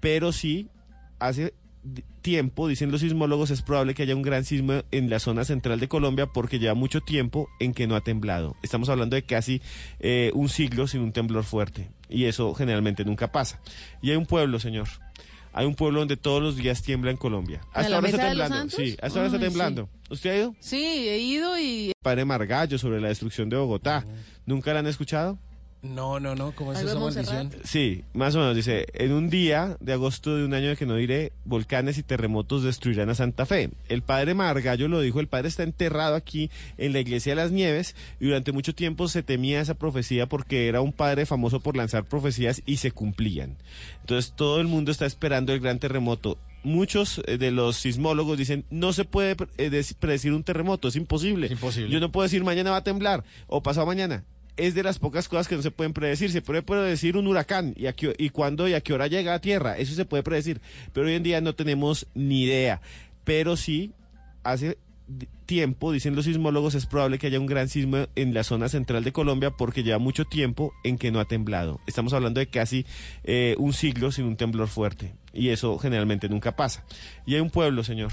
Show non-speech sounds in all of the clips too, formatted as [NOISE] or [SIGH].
Pero sí, hace tiempo, dicen los sismólogos, es probable que haya un gran sismo en la zona central de Colombia porque lleva mucho tiempo en que no ha temblado. Estamos hablando de casi eh, un siglo sin un temblor fuerte. Y eso generalmente nunca pasa. Y hay un pueblo, señor. Hay un pueblo donde todos los días tiembla en Colombia. ¿A Hasta ahora está temblando. Sí, hasta ahora está temblando. ¿Usted ha ido? Sí, he ido y Padre Margallo sobre la destrucción de Bogotá. ¿Nunca la han escuchado? No, no, no, ¿cómo es esa Montserrat. maldición? Sí, más o menos. Dice, en un día de agosto de un año de que no diré, volcanes y terremotos destruirán a Santa Fe. El padre Margallo lo dijo, el padre está enterrado aquí en la iglesia de las Nieves y durante mucho tiempo se temía esa profecía porque era un padre famoso por lanzar profecías y se cumplían. Entonces todo el mundo está esperando el gran terremoto. Muchos eh, de los sismólogos dicen, no se puede eh, predecir un terremoto, es imposible. Es imposible. Yo no puedo decir mañana va a temblar o pasado mañana es de las pocas cosas que no se pueden predecir. Se puede predecir un huracán y, a qué- y cuándo y a qué hora llega a tierra. Eso se puede predecir. Pero hoy en día no tenemos ni idea. Pero sí, hace tiempo, dicen los sismólogos, es probable que haya un gran sismo en la zona central de Colombia porque lleva mucho tiempo en que no ha temblado. Estamos hablando de casi eh, un siglo sin un temblor fuerte. Y eso generalmente nunca pasa. Y hay un pueblo, señor.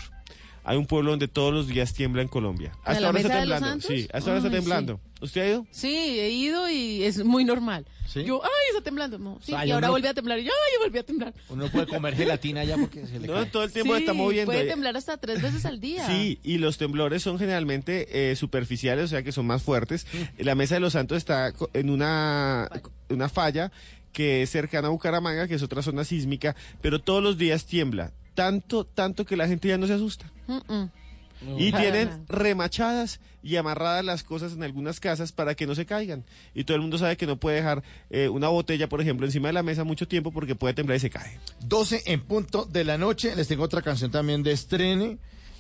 Hay un pueblo donde todos los días tiembla en Colombia. ¿A Hasta la ahora está Mesa de los temblando. Sí, hasta ahora está Ay, sí. temblando. ¿Usted ha ido? sí, he ido y es muy normal. ¿Sí? Yo, ay, está temblando. No, sí, O sea, y ahora no- volví a temblar. Y yo, ay, volví a temblar. Uno puede comer gelatina ya porque se le No, cae. todo el tiempo sí, está moviendo. Puede temblar hasta tres veces al día. Sí, y los temblores son generalmente eh, superficiales, o sea que son más fuertes. [LAUGHS] La Mesa de los Santos está co- en una, una falla que es cercana a Bucaramanga, que es otra zona sísmica, pero todos los días tiembla. Tanto, tanto que la gente ya no se asusta. Y tienen nada. remachadas y amarradas las cosas en algunas casas para que no se caigan. Y todo el mundo sabe que no puede dejar eh, una botella, por ejemplo, encima de la mesa mucho tiempo porque puede temblar y se cae. 12 en punto de la noche. Les tengo otra canción también de estrene.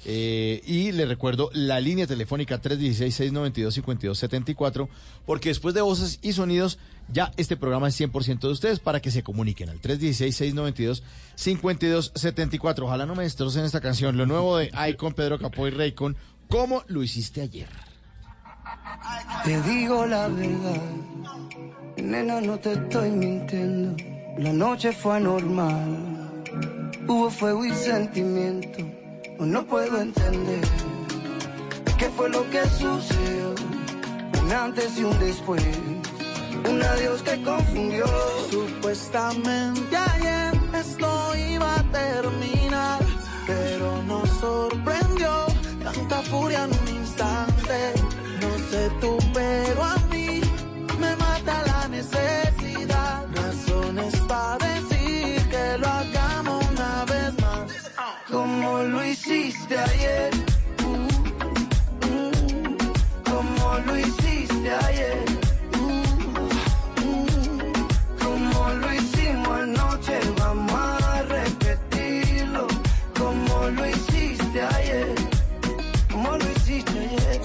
Eh, y les recuerdo la línea telefónica 316-692-5274, porque después de voces y sonidos, ya este programa es 100% de ustedes para que se comuniquen al 316-692-5274. Ojalá no me destrocen esta canción. Lo nuevo de Icon, Pedro Capó y Raycon. ¿Cómo lo hiciste ayer? Te digo la verdad, nena, no te estoy mintiendo. La noche fue anormal, hubo fuego y sentimiento. No puedo entender qué fue lo que sucedió. Un antes y un después, un adiós que confundió. Supuestamente ayer esto iba a terminar, pero nos sorprendió tanta furia en un instante. No sé tú, hiciste ayer, uh, mm, como lo hiciste ayer, mm, como lo hicimos anoche, vamos a repetirlo, como lo hiciste ayer, como lo hiciste ayer.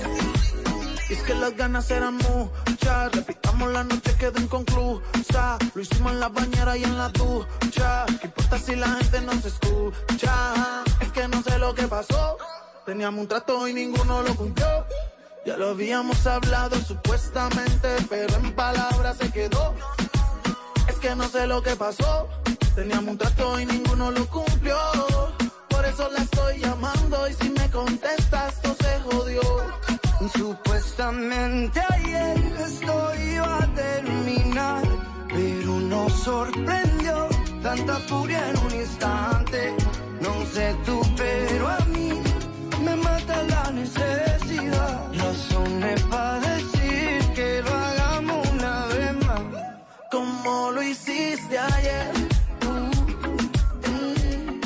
Es que las ganas eran repitamos la noche quedó inconclusa. Lo hicimos en la bañera y en la ducha. ¿Qué importa si la gente no se escucha? Es que no sé lo que pasó. Teníamos un trato y ninguno lo cumplió. Ya lo habíamos hablado supuestamente, pero en palabras se quedó. Es que no sé lo que pasó. Teníamos un trato y ninguno lo cumplió. Por eso la estoy llamando y si me contestas, esto se jodió. Supuestamente ayer esto iba a terminar, pero nos sorprendió tanta furia en un instante. No sé tú, pero a mí me mata la necesidad. Razones para decir que lo hagamos una vez más. como lo hiciste ayer.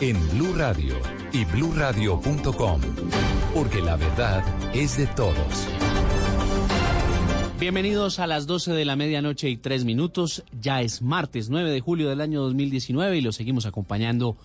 en Blue Radio y bluradio.com, porque la verdad es de todos. Bienvenidos a las 12 de la medianoche y 3 minutos. Ya es martes 9 de julio del año 2019 y lo seguimos acompañando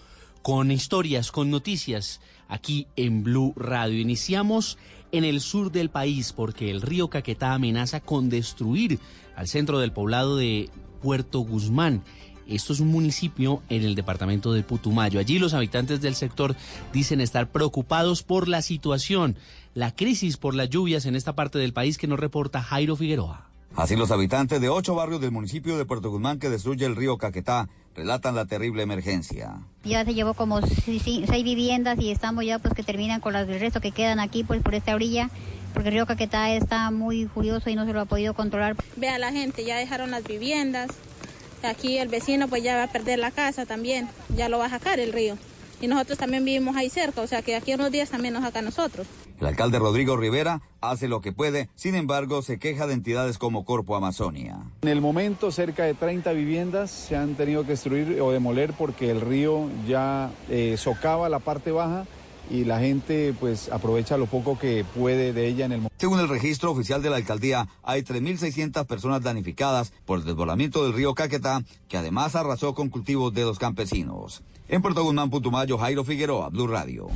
con historias, con noticias aquí en Blue Radio. Iniciamos en el sur del país porque el río Caquetá amenaza con destruir al centro del poblado de Puerto Guzmán. Esto es un municipio en el departamento de Putumayo. Allí los habitantes del sector dicen estar preocupados por la situación, la crisis por las lluvias en esta parte del país que nos reporta Jairo Figueroa. Así los habitantes de ocho barrios del municipio de Puerto Guzmán que destruye el río Caquetá relatan la terrible emergencia. Ya se llevó como seis viviendas y estamos ya pues que terminan con las del resto que quedan aquí pues por esta orilla porque el río Caquetá está muy furioso y no se lo ha podido controlar. Vea la gente, ya dejaron las viviendas, Aquí el vecino pues ya va a perder la casa también, ya lo va a sacar el río. Y nosotros también vivimos ahí cerca, o sea que aquí unos días también nos saca a nosotros. El alcalde Rodrigo Rivera hace lo que puede, sin embargo se queja de entidades como Corpo Amazonia. En el momento cerca de 30 viviendas se han tenido que destruir o demoler porque el río ya eh, socava la parte baja y la gente pues aprovecha lo poco que puede de ella en el momento. Según el registro oficial de la alcaldía, hay 3.600 personas damnificadas por el desbordamiento del río Caquetá, que además arrasó con cultivos de los campesinos. En Puerto Guzmán, Putumayo, Jairo Figueroa, Blue Radio.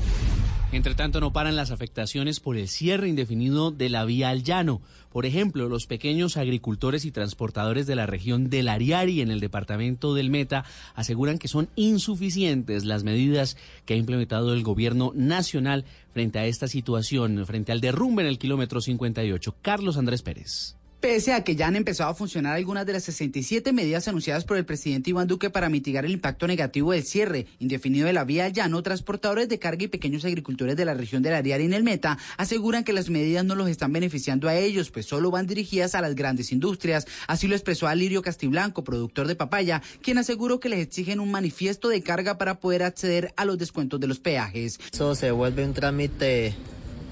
Entre tanto, no paran las afectaciones por el cierre indefinido de la vía al llano. Por ejemplo, los pequeños agricultores y transportadores de la región del Ariari en el departamento del Meta aseguran que son insuficientes las medidas que ha implementado el gobierno nacional frente a esta situación, frente al derrumbe en el kilómetro 58. Carlos Andrés Pérez. Pese a que ya han empezado a funcionar algunas de las 67 medidas anunciadas por el presidente Iván Duque para mitigar el impacto negativo del cierre indefinido de la vía llano, transportadores de carga y pequeños agricultores de la región del Ariari en el Meta aseguran que las medidas no los están beneficiando a ellos, pues solo van dirigidas a las grandes industrias. Así lo expresó Alirio Castiblanco, productor de papaya, quien aseguró que les exigen un manifiesto de carga para poder acceder a los descuentos de los peajes. Eso se vuelve un trámite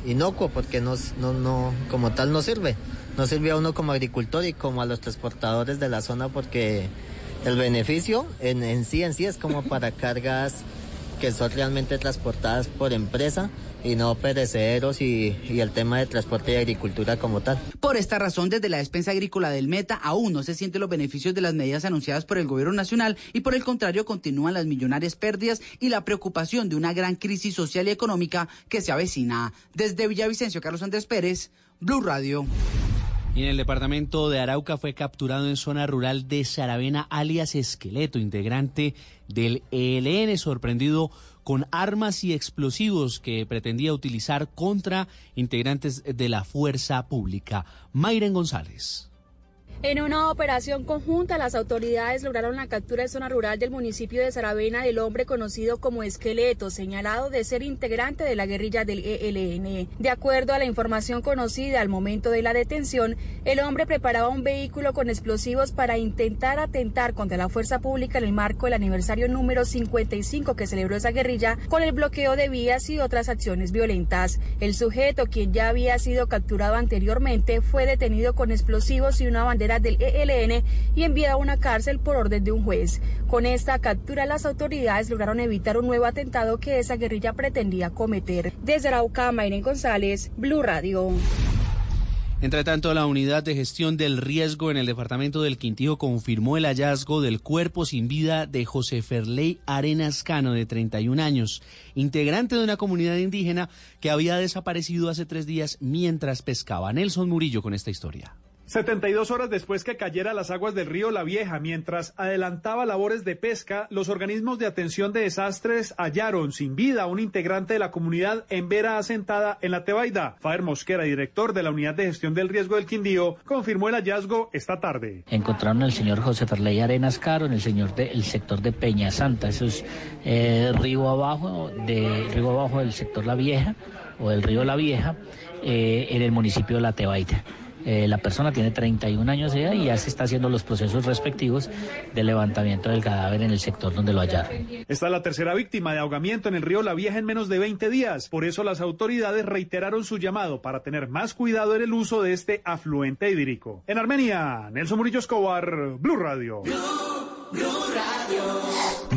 inocuo porque no, no, no, como tal no sirve no sirve a uno como agricultor y como a los transportadores de la zona porque el beneficio en, en sí en sí es como [LAUGHS] para cargas que son realmente transportadas por empresa y no perecederos y, y, el tema de transporte y agricultura como tal. Por esta razón, desde la despensa agrícola del Meta aún no se sienten los beneficios de las medidas anunciadas por el gobierno nacional y por el contrario continúan las millonarias pérdidas y la preocupación de una gran crisis social y económica que se avecina. Desde Villavicencio, Carlos Andrés Pérez, Blue Radio. Y en el departamento de Arauca fue capturado en zona rural de Saravena, alias Esqueleto, integrante del ELN, sorprendido con armas y explosivos que pretendía utilizar contra integrantes de la fuerza pública. Mayren González. En una operación conjunta, las autoridades lograron la captura en zona rural del municipio de Saravena del hombre conocido como Esqueleto, señalado de ser integrante de la guerrilla del ELN. De acuerdo a la información conocida al momento de la detención, el hombre preparaba un vehículo con explosivos para intentar atentar contra la fuerza pública en el marco del aniversario número 55 que celebró esa guerrilla con el bloqueo de vías y otras acciones violentas. El sujeto, quien ya había sido capturado anteriormente, fue detenido con explosivos y una bandera del ELN y enviada a una cárcel por orden de un juez. Con esta captura, las autoridades lograron evitar un nuevo atentado que esa guerrilla pretendía cometer. Desde Arauca, Mayren González, Blue Radio. Entre tanto, la unidad de gestión del riesgo en el departamento del Quintío confirmó el hallazgo del cuerpo sin vida de José Ferley Arenas Cano, de 31 años, integrante de una comunidad indígena que había desaparecido hace tres días mientras pescaba. Nelson Murillo con esta historia. 72 horas después que cayera las aguas del río La Vieja, mientras adelantaba labores de pesca, los organismos de atención de desastres hallaron sin vida a un integrante de la comunidad en vera asentada en la Tebaida. Fader Mosquera, director de la Unidad de Gestión del Riesgo del Quindío, confirmó el hallazgo esta tarde. Encontraron al señor José Ferley Arenas Caro en el, señor sector de Peña Santa, eso es eh, río abajo, de, río abajo del sector La Vieja o del río La Vieja, eh, en el municipio de la Tebaida. Eh, la persona tiene 31 años de edad y ya se está haciendo los procesos respectivos de levantamiento del cadáver en el sector donde lo hallaron. Esta es la tercera víctima de ahogamiento en el río La Vieja en menos de 20 días. Por eso las autoridades reiteraron su llamado para tener más cuidado en el uso de este afluente hídrico. En Armenia, Nelson Murillo Escobar, Blue Radio.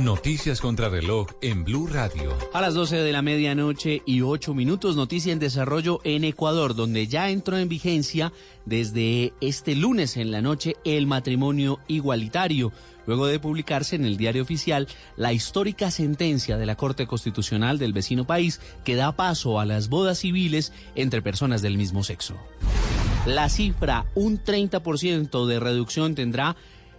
Noticias contra reloj en Blue Radio. A las 12 de la medianoche y 8 minutos, noticia en desarrollo en Ecuador, donde ya entró en vigencia desde este lunes en la noche el matrimonio igualitario, luego de publicarse en el diario oficial la histórica sentencia de la Corte Constitucional del vecino país que da paso a las bodas civiles entre personas del mismo sexo. La cifra, un 30% de reducción tendrá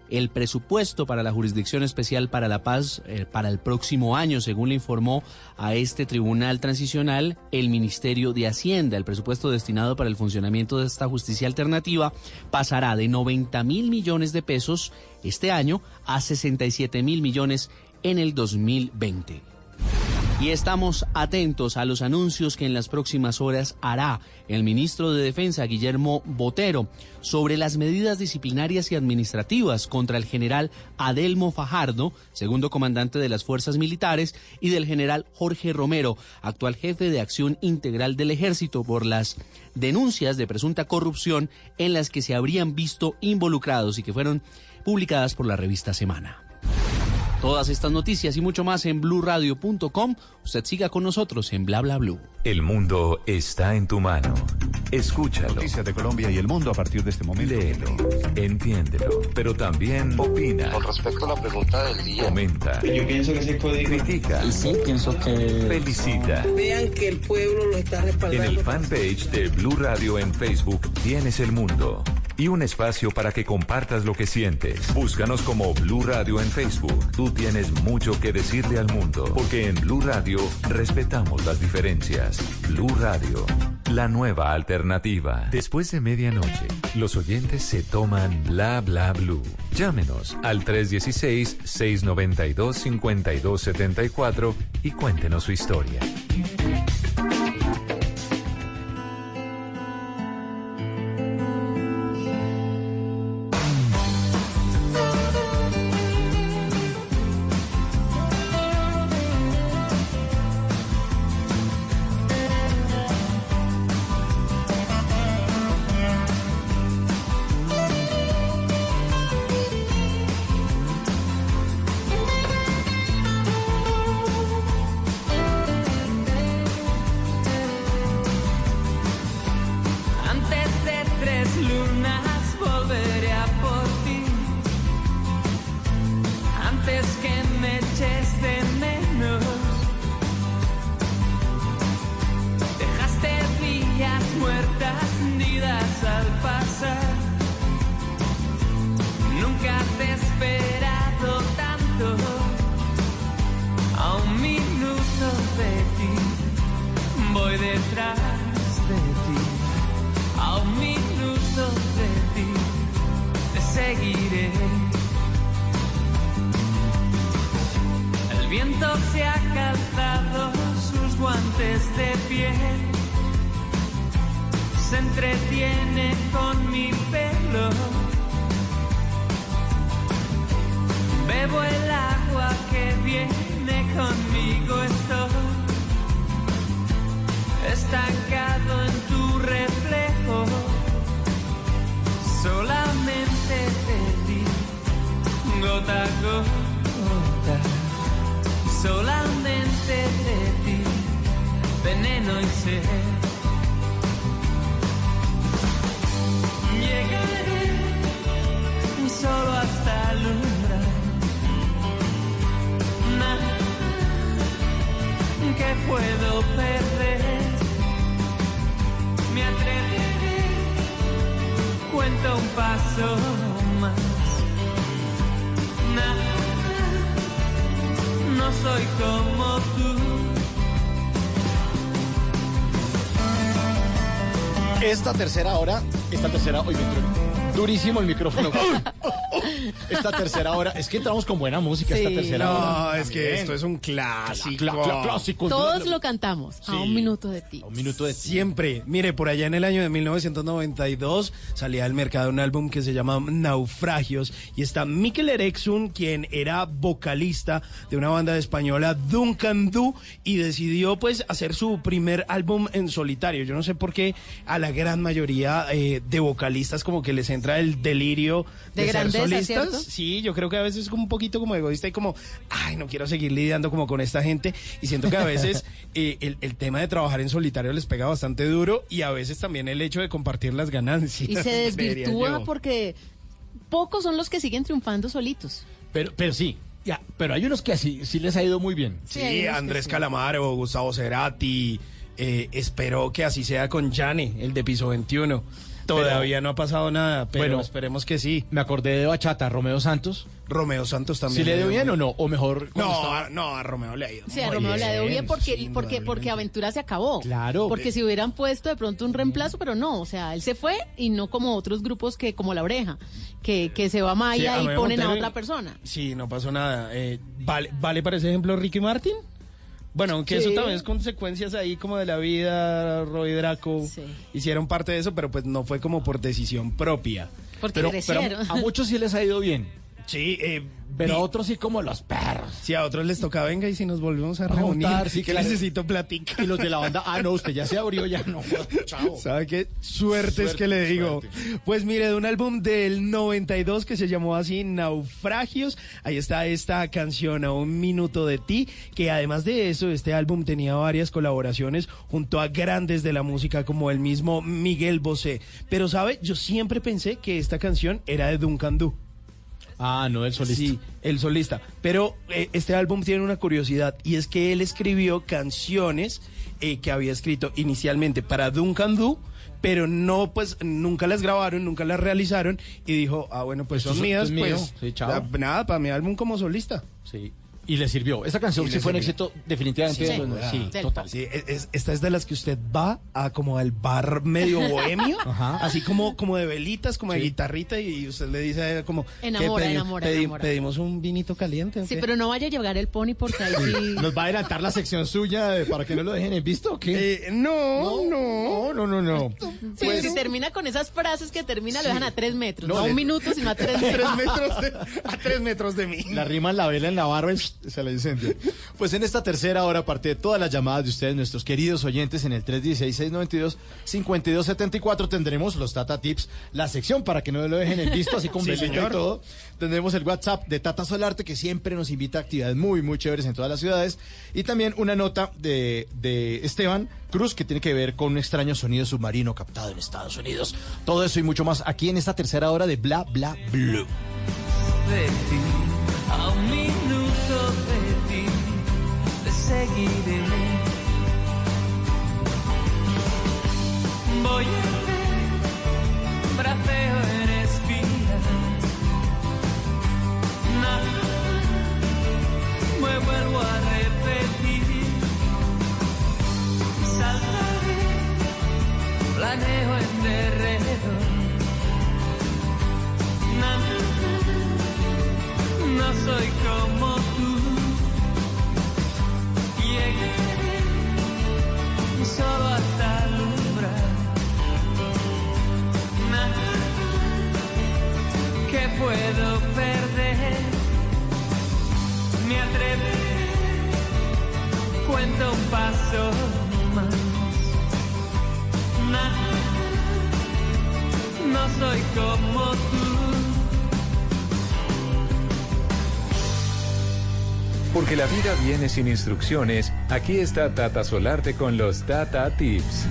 el presupuesto para la Jurisdicción Especial para la Paz eh, para el próximo año, según le informó a este tribunal transicional el Ministerio de Hacienda. El presupuesto destinado para el funcionamiento de esta justicia alternativa pasará de 90 mil millones de pesos este año a 67 mil millones en el 2020. Y estamos atentos a los anuncios que en las próximas horas hará el ministro de Defensa, Guillermo Botero, sobre las medidas disciplinarias y administrativas contra el general Adelmo Fajardo, segundo comandante de las fuerzas militares, y del general Jorge Romero, actual jefe de acción integral del ejército, por las denuncias de presunta corrupción en las que se habrían visto involucrados y que fueron publicadas por la revista Semana. Todas estas noticias y mucho más en bluradio.com. Usted siga con nosotros en Bla Bla Blue. El mundo está en tu mano. Escúchalo. Noticias de Colombia y el mundo a partir de este momento. Léelo, entiéndelo, pero también opina. Con respecto a la pregunta del día. Comenta. Yo pienso que ese código. Critica. Y sí, pienso que. Felicita. Vean que el pueblo lo está respaldando. En el fanpage de Blue Radio en Facebook tienes el mundo y un espacio para que compartas lo que sientes. Búscanos como Blue Radio en Facebook. Tú tienes mucho que decirle al mundo, porque en Blue Radio respetamos las diferencias. Blue Radio, la nueva alternativa. Después de medianoche, los oyentes se toman Bla Bla Blue. Llámenos al 316-692-5274 y cuéntenos su historia. Solamente de ti, veneno y sed. Llegaré solo hasta el. Nada que puedo perder. Me atreveré, cuento un paso soy como tú. Esta tercera hora, esta tercera, hoy me durísimo el micrófono. [LAUGHS] Esta tercera hora, es que entramos con buena música esta tercera No, hora. es que esto es un clásico. clásico. Todos lo cantamos. A un minuto de ti. Un minuto de Siempre. Mire, por allá en el año de 1992 salía al mercado un álbum que se llama Naufragios y está Mikel Erexun, quien era vocalista de una banda española, Duncan Du, y decidió pues hacer su primer álbum en solitario. Yo no sé por qué a la gran mayoría eh, de vocalistas como que les entra entra el delirio de, De ser solistas. ¿cierto? Sí, yo creo que a veces es como un poquito como egoísta y como, ay, no quiero seguir lidiando como con esta gente. Y siento que a veces [LAUGHS] eh, el, el tema de trabajar en solitario les pega bastante duro y a veces también el hecho de compartir las ganancias. Y se [LAUGHS] desvirtúa porque pocos son los que siguen triunfando solitos. Pero, pero sí, ya, pero hay unos que así sí les ha ido muy bien. Sí, Andrés sí. Calamaro, Gustavo Cerati. eh, espero que así sea con Jane, el de piso 21. Todavía no ha pasado nada, pero Bueno. esperemos que sí. Me acordé de Bachata, Romeo Santos. Romeo Santos también. ¿Sí le dio dio bien o no? O mejor. No, estaba- no, a Romeo le ha ido. Sí, a Romeo le ha ido bien porque, sí, porque, porque Aventura se acabó. Claro. Porque si hubieran puesto de pronto un reemplazo, pero no, o sea, él se fue y no como otros grupos que, como La Oreja, que, que se va Sí, Maya y ponen a otra persona. Sí, no pasó nada. Eh, ¿vale, ¿Vale para ese ejemplo Ricky Martin? Bueno, aunque Sí. eso también es consecuencias ahí como de la vida, Roy Draco Sí. hicieron parte de eso, pero pues no fue como por decisión propia. Porque Pero, pero crecieron. a muchos sí les ha ido bien. Sí, eh, Pero a otros sí como los perros. Si a otros les toca, venga, y si nos volvemos a reunir, juntar, sí, [LAUGHS] que claro. necesito platicar. Y los de la banda, ah, no, usted ya se abrió, ya no. Chao. [LAUGHS] ¿Sabe qué? Suerte, es Suerte, que le digo. suerte. Pues mire, de un álbum del 92 que se llamó así Naufragios, ahí está esta canción a un minuto de ti, que además de eso, este álbum tenía varias colaboraciones junto a grandes de la música como el mismo Miguel Bosé. Pero, ¿sabe? Yo siempre pensé que esta canción era de Duncan Du. Ah, no, el solista. Sí, el solista. Pero eh, este álbum tiene una curiosidad y es que él escribió canciones eh, que había escrito inicialmente para Duncan Du, pero no, pues nunca las grabaron, nunca las realizaron y dijo, ah, bueno, pues son mías, pues Sí, chao. nada, para mi álbum como solista. Sí. Y le sirvió. Esa canción sí fue un éxito definitivamente. Sí. Sí, Sí. sí, total. Sí, es- es- esta es de las que usted va a como al bar medio bohemio, [LAUGHS] Ajá. así como, como de velitas, como de guitarrita y usted le dice a como... ¿qué Enamora, pedi- enamora, pedi- enamora. Pedimos un vinito caliente. ¿o Sí, qué? pero no vaya a llevar el pony porque ahí sí. ¿Nos va a adelantar la sección suya de- para que no lo dejen en visto o qué? Eh, no, no. no, no, no, no. Sí, si termina con esas frases que termina, lo dejan a tres metros. No, No, a le- un minuto, sino a [LAUGHS] tres tres metros. a tres metros de mí. La rima la vela en la barba se la incendia. Pues en esta tercera hora, aparte de todas las llamadas de ustedes, nuestros queridos oyentes, en el 316-692-5274 tendremos los Tata Tips, la sección para que no lo dejen en visto, así [LAUGHS] con Sí, y señor. todo. Tendremos el WhatsApp de Tata Solarte, que siempre nos invita a actividades muy, muy chéveres en todas las ciudades. Y también una nota de, de Esteban Cruz, que tiene que ver con un extraño sonido submarino captado en Estados Unidos. Todo eso y mucho más aquí en esta tercera hora de Bla, Bla, Blue. de ti, a Voy a ver, braceo en espinas, nada, me vuelvo a repetir, saltaré, planeo en derredor. No soy como tú. Puedo perder. Me atreveré, cuento un paso más. Nada, no soy como tú. Porque la vida viene sin instrucciones, aquí está Tata Solarte con los Tata Tips.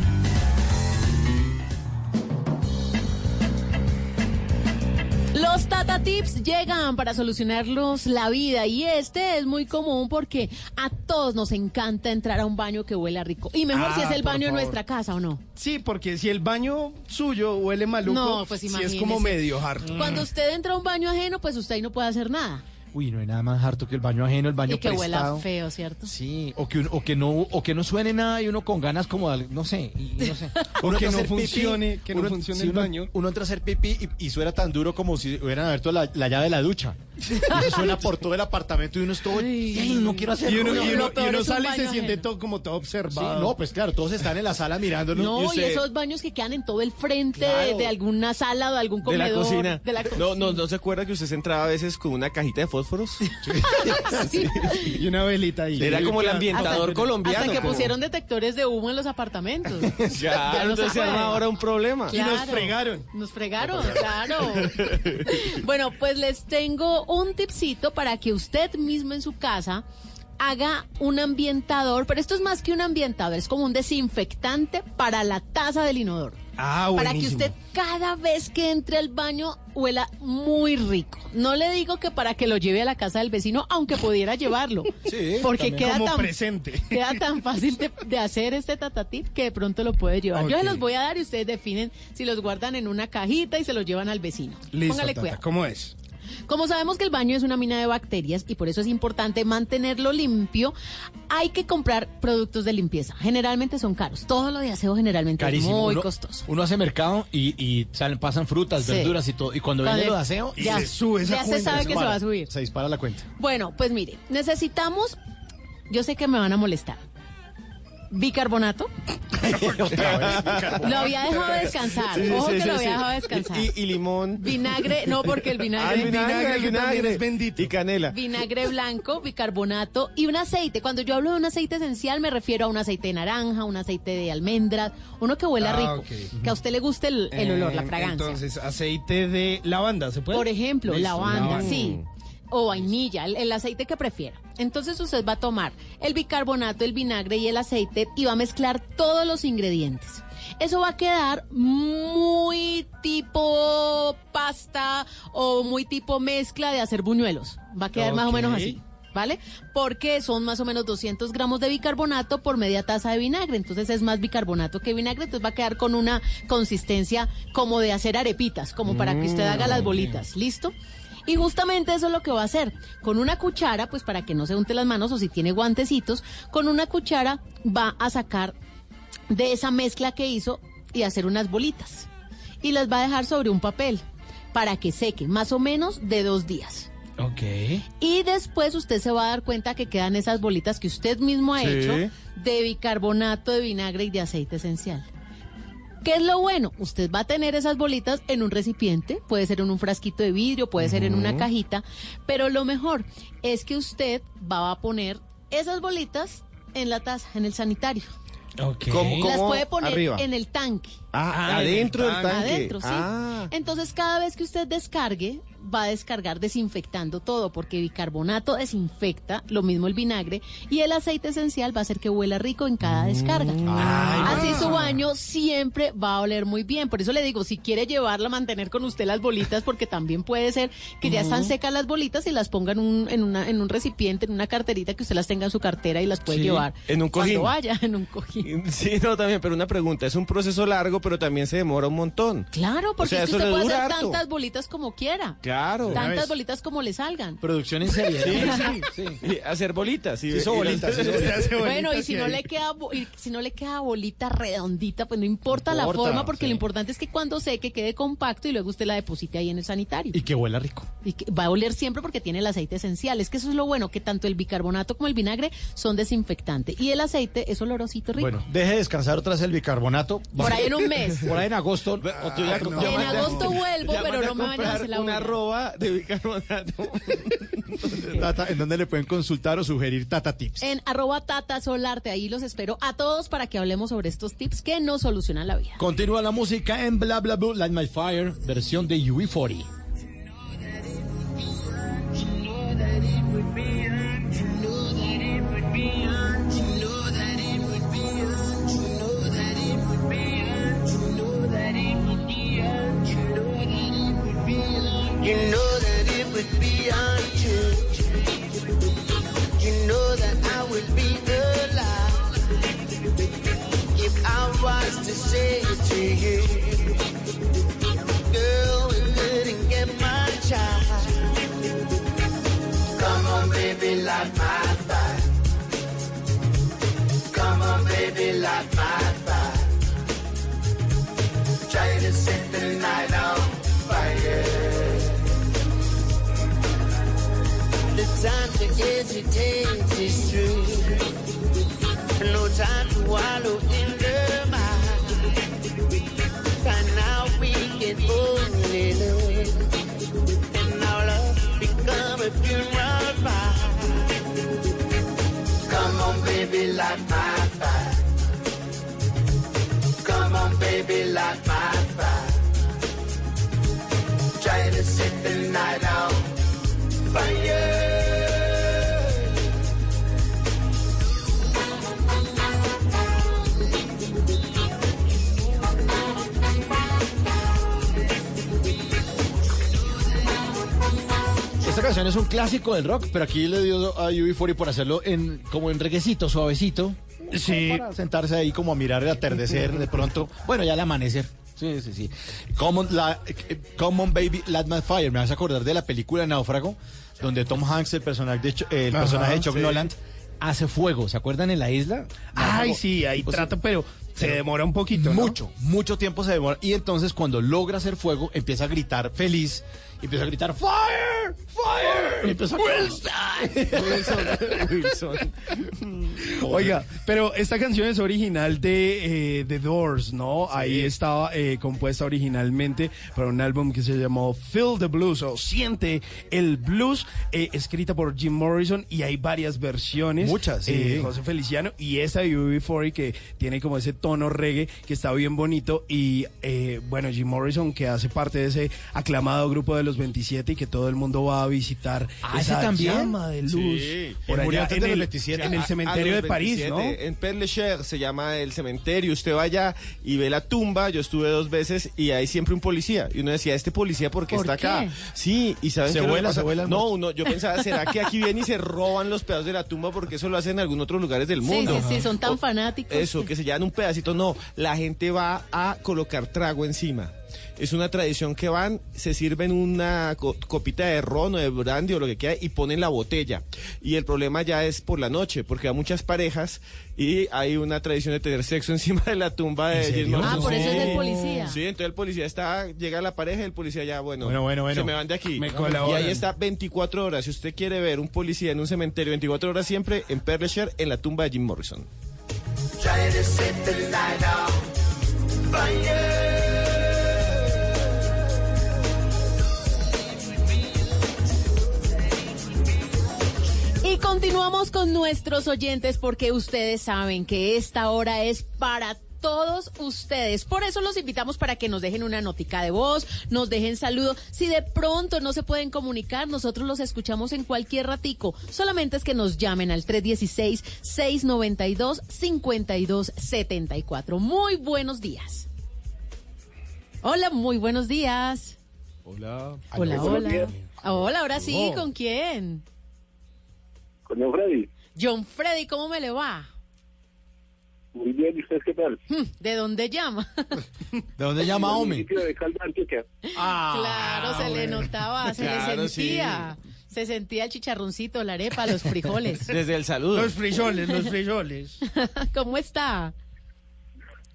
Tata Tips llegan para solucionarlos la vida y este es muy común porque a todos nos encanta entrar a un baño que huela rico. Y mejor si Ah, es el por baño en favor. nuestra casa o no. Sí, porque si el baño suyo huele maluco, No, pues sí es como medio harto. Cuando usted entra a un baño ajeno, pues usted ahí no puede hacer nada. Uy, no hay nada más harto que el baño ajeno, el baño y que huela prestado. feo, ¿cierto? Sí, o que, o que no o que no suene nada y uno con ganas como de- no sé, y- no sé. [LAUGHS] O Uno que no pipí, funcione, que no uno- funcione el uno- baño. Uno entra a hacer pipí y, y suena tan duro como si hubieran abierto la, la llave de la ducha. Eso suena por todo el apartamento y uno es todo. "Ay, no quiero hacer Y uno, ruido". y uno- y un sale y se siente ajeno. todo como todo Sí, observado. no, pues claro, todos están en la sala mirándonos. No, y, usted- esos baños que quedan en todo el frente de, Claro. de alguna sala o de algún de comedor. la cocina. de la no, no, ¿No se acuerda que usted se entraba a veces con una cajita de fósforos? [LAUGHS] Sí. [LAUGHS] Y una velita ahí. Era como el ambientador Hasta- colombiano. Hasta que como- pusieron detectores de humo en los apartamentos. [LAUGHS] Ya Claro, no se entonces se puede. arma ahora un problema. Y nos fregaron. Nos fregaron, claro. Bueno, pues les tengo un tipcito para que usted mismo en su casa haga un ambientador, pero esto es más que un ambientador, es como un desinfectante para la taza del inodoro. Ah, Para que usted cada vez que entre al baño huela muy rico. No le digo que para que lo lleve a la casa del vecino, aunque pudiera llevarlo. [LAUGHS] Sí, porque queda Como tan, presente. [LAUGHS] queda tan fácil de, de hacer este tatatip que de pronto lo puede llevar. Yo se los voy a dar y ustedes definen si los guardan en una cajita y se los llevan al vecino. Listo, Póngale Tata, cuidado. ¿cómo es? Como sabemos que el baño es una mina de bacterias y por eso es importante mantenerlo limpio, hay que comprar productos de limpieza. Generalmente son caros. Todo lo de aseo generalmente Carísimo. es muy uno, costoso. Uno hace mercado y, y salen, pasan frutas, Sí. verduras y todo. Y cuando Cuando- viene lo de aseo, ya, se sube esa ya se sabe que se va a subir. Se dispara la cuenta. Bueno, pues mire, necesitamos, yo sé que me van a molestar. Bicarbonato. Lo había dejado descansar. Ojo que lo había dejado descansar. Y, y limón. Vinagre, no, porque el Ah, vinagre. el vinagre, el vinagre. es bendito. Y canela. Vinagre blanco, bicarbonato y un aceite. Cuando yo hablo de un aceite esencial me refiero a un aceite de naranja, un aceite de almendras, uno que huela Ah, rico, que a usted le guste el, el olor, la Eh, fragancia. Entonces, aceite de lavanda, ¿se puede? Por ejemplo, lavanda. sí. O vainilla, el, el aceite que prefiera. Entonces usted va a tomar el bicarbonato, el vinagre y el aceite y va a mezclar todos los ingredientes. Eso va a quedar muy tipo pasta o muy tipo mezcla de hacer buñuelos. Va a quedar más o menos así. ¿Vale? Porque son más o menos 200 gramos de bicarbonato por media taza de vinagre. Entonces es más bicarbonato que vinagre. Entonces va a quedar con una consistencia como de hacer arepitas, como para que usted haga las bolitas. ¿Listo? Y justamente eso es lo que va a hacer. Con una cuchara, pues para que no se unte las manos o si tiene guantecitos, con una cuchara va a sacar de esa mezcla que hizo y hacer unas bolitas. Y las va a dejar sobre un papel para que seque, más o menos de dos días. Ok. Y después usted se va a dar cuenta que quedan esas bolitas que usted mismo ha Sí. hecho de bicarbonato, de vinagre y de aceite esencial. ¿Qué es lo bueno? Usted va a tener esas bolitas en un recipiente, puede ser en un frasquito de vidrio, puede ser en una cajita, pero lo mejor es que usted va a poner esas bolitas en la taza, en el sanitario. Ok. ¿Cómo- Las cómo? puede poner Arriba. en el tanque. Ah, Ah, adentro en el del tanque. Adentro, sí. Ah. Entonces, cada vez que usted descargue, va a descargar desinfectando todo, porque bicarbonato desinfecta, lo mismo el vinagre, y el aceite esencial va a hacer que huela rico en cada descarga. Mm. Así su baño siempre va a oler muy bien. Por eso le digo, si quiere llevarla, mantener con usted las bolitas, porque también puede ser que ya están secas las bolitas y las ponga en un, en una, en un recipiente, en una carterita, que usted las tenga en su cartera y las puede Sí, llevar. en un Cuando cojín. vaya, [LAUGHS] en un cojín. Sí, no, también, pero una pregunta. Es un proceso largo, pero también se demora un montón. Claro, porque O sea, es que eso usted puede hacer harto. tantas bolitas como quiera. Claro. Tantas bolitas como le salgan. Producción en serie. Sí, sí, Y hacer bolitas. Sí, Sí, hizo y- bolitas, sí, hizo bolitas. Bueno, y si no le queda si no le queda bolita redondita, pues no importa, la importa, forma, porque sí. lo importante es que cuando seque quede compacto y luego usted la deposite ahí en el sanitario. Y que huela rico. Y que va a oler siempre porque tiene el aceite esencial. Es que eso es lo bueno, que tanto el bicarbonato como el vinagre son desinfectantes. Y el aceite es olorosito rico. Bueno, deje descansar otra vez el bicarbonato. Por ahí en un mes. [LAUGHS] [LAUGHS] Por ahí en agosto. Ya- no. ya en agosto vuelvo, ya pero no me vayan a hacer la una arroba de bicarbonato. [LAUGHS] Tata, ¿En dónde le pueden consultar o sugerir Tata Tips? En arroba tata solarte, ahí los espero a todos para que hablemos sobre estos tips que nos solucionan la vida. Continúa la música en Bla Bla Blue, Light My Fire, versión de UE40. You know that it would be. You know that I would be if I was to say it to you. Girl, we couldn't get my child. Come on, baby, light my fire. Come on, baby, light my fire. Try to set the night on hesitate, it's true. No time to wallow in the mire. Right now we can only love. And our love become a funeral pyre. Come on, baby, light my fire. Come on, baby, light my fire. Try to set the night on fire. Canción es un clásico del rock, pero aquí le dio a UB40 por hacerlo en como en reguecito, suavecito. Sí. Para sentarse ahí como a mirar el atardecer de pronto. Bueno, ya el amanecer. Sí, sí, sí. Common, la, Common Baby Light My Fire. Me vas a acordar de la película Náufrago, donde Tom Hanks, el personaje de, Ch- el Ajá, personaje de Chuck sí. Noland, hace fuego. ¿Se acuerdan en la isla? Ay, Náufrago. sí, ahí trata, pero se demora un poquito, ¿no? Mucho, mucho tiempo se demora. Y entonces cuando logra hacer fuego, empieza a gritar feliz. Empieza a gritar ¡Fire! ¡Fire! Y empieza a... Wilson. Wilson. Oiga, pero esta canción es original de eh, The Doors, ¿no? Ahí estaba eh, compuesta originalmente para un álbum que se llamó Feel the Blues o Siente el Blues, eh, escrita por Jim Morrison y hay varias versiones. Muchas, sí. eh, José Feliciano y esta de UB40 que tiene como ese tono reggae que está bien bonito y eh, bueno, Jim Morrison que hace parte de ese aclamado grupo de los 27 y que todo el mundo va a visitar Ah, ¿ese esa también? llama de luz Sí. por Él murió allá antes en los el, 27. en el A- a cementerio los de París, 27, ¿no? En Père Lachaise se llama el cementerio. Usted vaya y ve la tumba. Yo estuve dos veces y hay siempre un policía. Y uno decía, ¿este policía por qué ¿Por está qué? acá? Sí, y ¿saben Se qué vuela, se vuela el No, uno, yo pensaba, ¿será que aquí vienen y se roban los pedazos de la tumba? Porque eso lo hacen en algunos otros lugares del Sí, mundo. sí, sí, son tan O- fanáticos. Eso, que se llevan un pedacito. No, la gente va a colocar trago encima. Es una tradición que van, se sirven una co- copita de ron o de brandy o lo que quiera y ponen la botella. Y el problema ya es por la noche, porque hay muchas parejas y hay una tradición de tener sexo [LAUGHS] encima de la tumba de. Morrison. Ah, por eso es el policía. Sí, entonces el policía está, llega la pareja y el policía ya, bueno, Bueno, bueno, bueno. se me van de aquí. Me y ahí está 24 horas. Si usted quiere ver un policía en un cementerio 24 horas siempre, en Perlecher, en la tumba de Jim Morrison. Continuamos con nuestros oyentes porque ustedes saben que esta hora es para todos ustedes. Por eso los invitamos para que nos dejen una notica de voz, nos dejen saludo. Si de pronto no se pueden comunicar, nosotros los escuchamos en cualquier ratico. Solamente es que nos llamen al 316-692-5274. Muy buenos días. Hola, muy buenos días. Hola. Hola, hola. Hola, ahora sí. ¿con quién? Con John Freddy. John Freddy, ¿cómo me le va? Muy bien, ¿y ustedes qué tal? Hmm, ¿De dónde llama? [LAUGHS] ¿De dónde llama de Caldas, Antioquia. claro, se le notaba, se Claro, le sentía. Se sentía el chicharroncito, la arepa, los frijoles. [LAUGHS] Desde el saludo. Los frijoles, los frijoles. [LAUGHS] ¿Cómo está?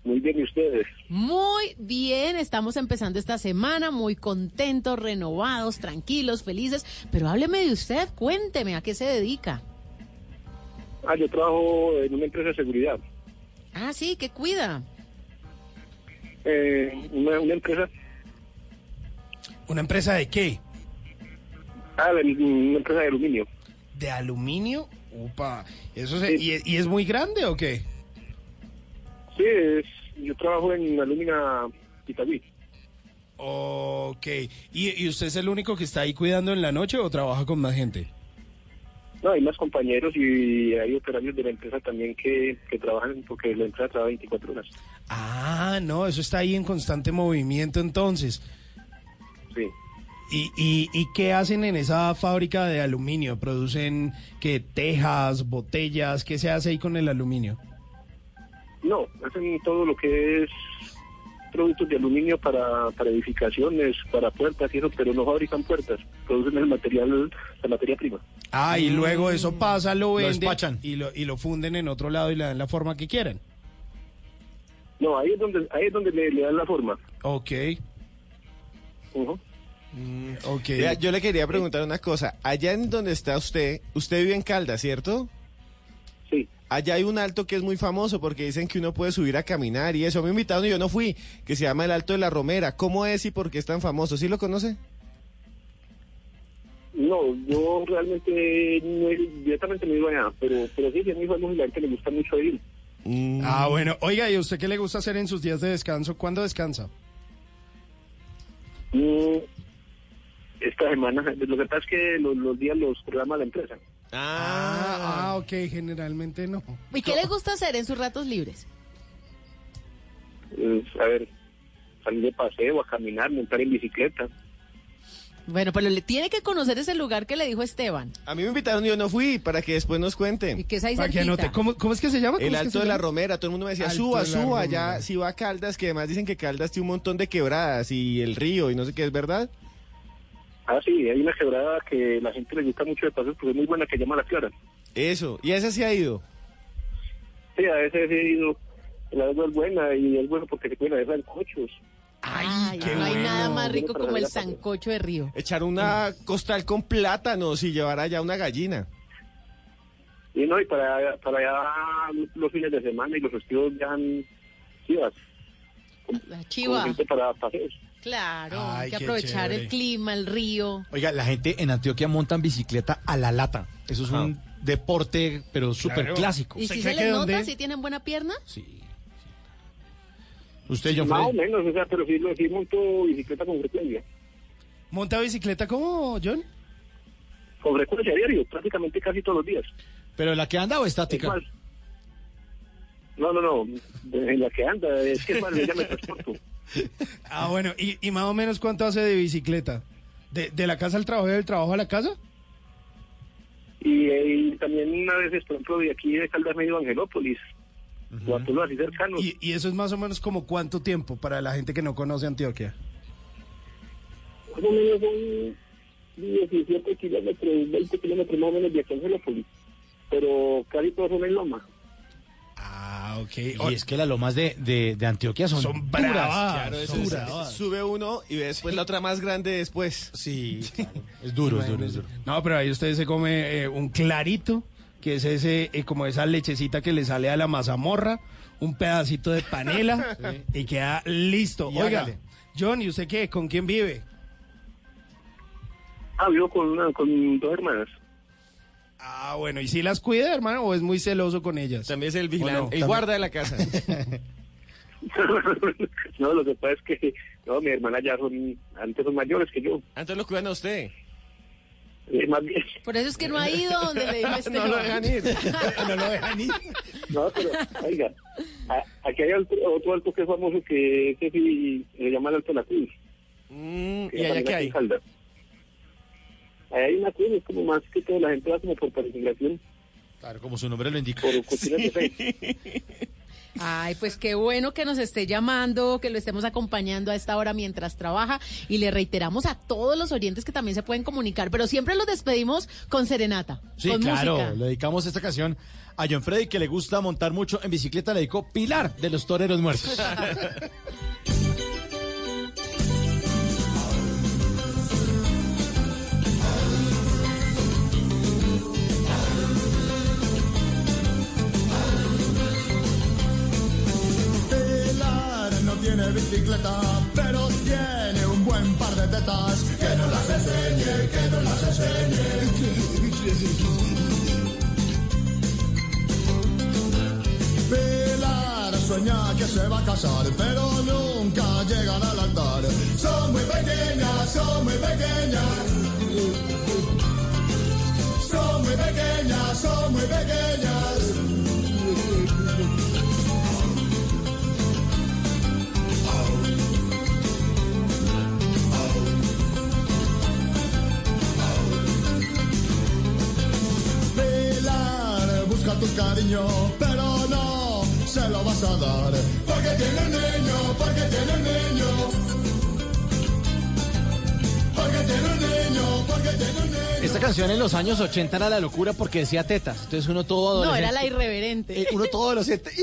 Muy bien, ¿y ustedes? Muy bien, estamos empezando esta semana, muy contentos, renovados, tranquilos, felices. Pero hábleme de usted, cuénteme, ¿a qué se dedica? Ah, yo trabajo en una empresa de seguridad. Ah, sí, ¿qué cuida? Eh, una, una empresa, ¿Una empresa de qué? ah, de- una empresa de aluminio. ¿De aluminio? Upa, ¿eso se- y, y es muy grande o qué? Sí, es, yo trabajo en Alumina Itagüí. Ok. ¿Y, ¿Y usted es el único que está ahí cuidando en la noche o trabaja con más gente? No, hay más compañeros y hay operarios de la empresa también que, que trabajan, porque la empresa trabaja 24 horas. Ah, no, eso está ahí en constante movimiento entonces. Sí. ¿Y, y, y qué hacen en esa fábrica de aluminio? ¿Producen qué? ¿Tejas, botellas? ¿Qué se hace ahí con el aluminio? No, hacen todo lo que es productos de aluminio para, para edificaciones, para puertas y eso, pero no fabrican puertas, producen el material, la materia prima. Ah, y luego eso pasa, lo Lo venden y lo, y lo funden en otro lado y le dan la forma que quieran. No, ahí es donde, ahí es donde le, le dan la forma. Ok. Ujú. Ok. Yo le quería preguntar una cosa. Allá en donde está usted, usted vive en Caldas, ¿cierto? Sí. Allá hay un alto que es muy famoso porque dicen que uno puede subir a caminar y eso. Me invitaron y yo no fui, que se llama el Alto de la Romera. ¿Cómo es y por qué es tan famoso? ¿Sí lo conoce? No, yo realmente no directamente no he ido allá, pero, pero sí, sí, a mi hijo es gente le gusta mucho ir. Ah, bueno. Oiga, ¿y usted qué le gusta hacer en sus días de descanso? ¿Cuándo descansa? Mm, esta semana, lo que pasa es que los, los días los programa la empresa. Ah, ah, ok, generalmente no. ¿Y qué le gusta hacer en sus ratos libres? Es, a ver, salir de paseo, a caminar, montar en bicicleta. Bueno, pero le tiene que conocer ese lugar que le dijo Esteban. A mí me invitaron y yo no fui para que después nos cuente. Y que es ahí Para que anote. ¿Cómo, cómo es que se llama? ¿Cómo El es que Alto de la llama? Romera, todo el mundo me decía, Alto suba, suba, ya, si va a Caldas, que además dicen que Caldas tiene un montón de quebradas y el río y no sé qué, ¿es verdad? Ah, sí, hay una quebrada que la gente le gusta mucho de paseo porque es muy buena que llama La Clara. Eso, y a esa sí ha ido. Sí, a veces he ido, la verdad es buena y es bueno porque se pueden hacer sancochos. Ay, qué no hay nada más rico como el sancocho de río. Echar una costal con plátanos y llevar allá una gallina. Y no, y para, para allá los fines de semana y los festivos ya han chivas. La chiva. Gente para paseos. Claro, Ay, hay que aprovechar chévere. el clima, el río. Oiga, la gente en Antioquia monta en bicicleta a la lata. Eso es un deporte, pero súper Claro. clásico. ¿Y si se les nota, si tienen buena pierna? Usted, John Más o menos, o sea, pero sí, lo- sí monto bicicleta con frecuencia. ¿Monta bicicleta cómo, John? Con frecuencia diario, prácticamente casi todos los días. ¿Pero la que anda o estática? Es no, no, no, en la que anda, es que es más, ya me transporto. [LAUGHS] Ah, bueno. ¿Y, y más o menos cuánto hace de bicicleta? ¿De, de la casa al trabajo y del trabajo a la casa? Y, eh, y también una vez, por ejemplo, de aquí de Caldas medio Angelópolis, o a pueblos así cercanos. ¿Y, y eso es más o menos como cuánto tiempo para la gente que no conoce Antioquia? Más o menos son 17 kilómetros, 20 kilómetros más o menos de aquí a Angelópolis. Pero casi todos son en Loma. Ah, ok. Y es que las lomas de, de, de Antioquia son, Son duras. bravas. Claro, eso son es- bravas. sube uno y después la otra más grande después. Sí, [LAUGHS] Es duro, es duro, es duro. No, pero ahí usted se come eh, un clarito, que es ese, eh, como esa lechecita que le sale a la mazamorra, un pedacito de panela [LAUGHS] y queda listo. Y Oiga, hágale. John, ¿y usted qué? ¿Con quién vive? Ah, vivo con, una, con dos hermanas. Ah, bueno, ¿y si las cuida, hermano, o es muy celoso con ellas? También es el vigilante, ¿O no? el También- guarda de la casa. [LAUGHS] no, lo que pasa es que no, mi hermana ya son, antes son mayores que yo. Antes lo cuidan a usted. Eh, más bien. Por eso es que no ha ido donde le dijo [LAUGHS] No Esteban. lo dejan ir. [LAUGHS] no lo dejan ir. No, pero, oiga, a- aquí hay otro alto que es famoso que ese sí se llama el Alto de la Cruz. Mm, que ¿Y allá qué hay? Caldas. Ahí hay una cruz, es como más que todo la gente va como por peregrinación, Claro, como su nombre lo indica. por cuestiones de fe. [LAUGHS] Ay, pues qué bueno que nos esté llamando, que lo estemos acompañando a esta hora mientras trabaja y le reiteramos a todos los oyentes que también se pueden comunicar, pero siempre los despedimos con serenata, Sí, con claro. música. Le dedicamos esta canción a John Freddy, que le gusta montar mucho en bicicleta. Le dedicó Pilar de los Toreros Muertos. [LAUGHS] pero tiene un buen par de tetas. Que no las enseñe, que no las enseñe. Pilar sueña que se va a casar, pero nunca llegan al altar. Son muy pequeñas, son muy pequeñas. Son muy pequeñas, son muy pequeñas. Tu cariño, pero no se lo vas a dar. Porque tiene un niño, porque tiene un niño. Esta canción en los años 80 era la locura porque decía tetas. Entonces uno todo No, era la irreverente. eh, uno todo adolescente. ¡ih!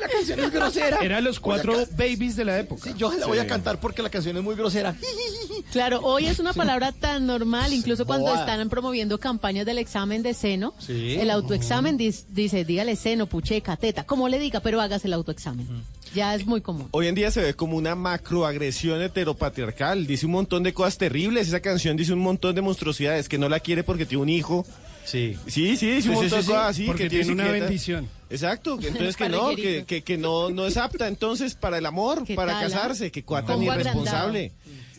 La canción es grosera. Eran los cuatro babies de la época. Sí, yo la voy a cantar porque la canción es muy grosera. Claro, hoy es una palabra tan normal, incluso cuando están promoviendo campañas del examen de seno. Sí. El autoexamen dis- dice, dígale seno, pucheca, teta, como le diga, pero hagas el autoexamen. Ya es muy común. Hoy en día se ve como una macroagresión heteropatriarcal. Dice un montón de cosas terribles. Esa canción dice un montón de monstruosidades. Que no la quiere porque tiene un hijo. Sí. Sí, sí, dice un Sí, montón sí, de sí, cosas así. porque que tiene una bendición. Exacto, que entonces [LAUGHS] que no, que, que, que no, no es apta entonces para el amor, ¿Qué para tal, ah? casarse, que cuata Pongo irresponsable.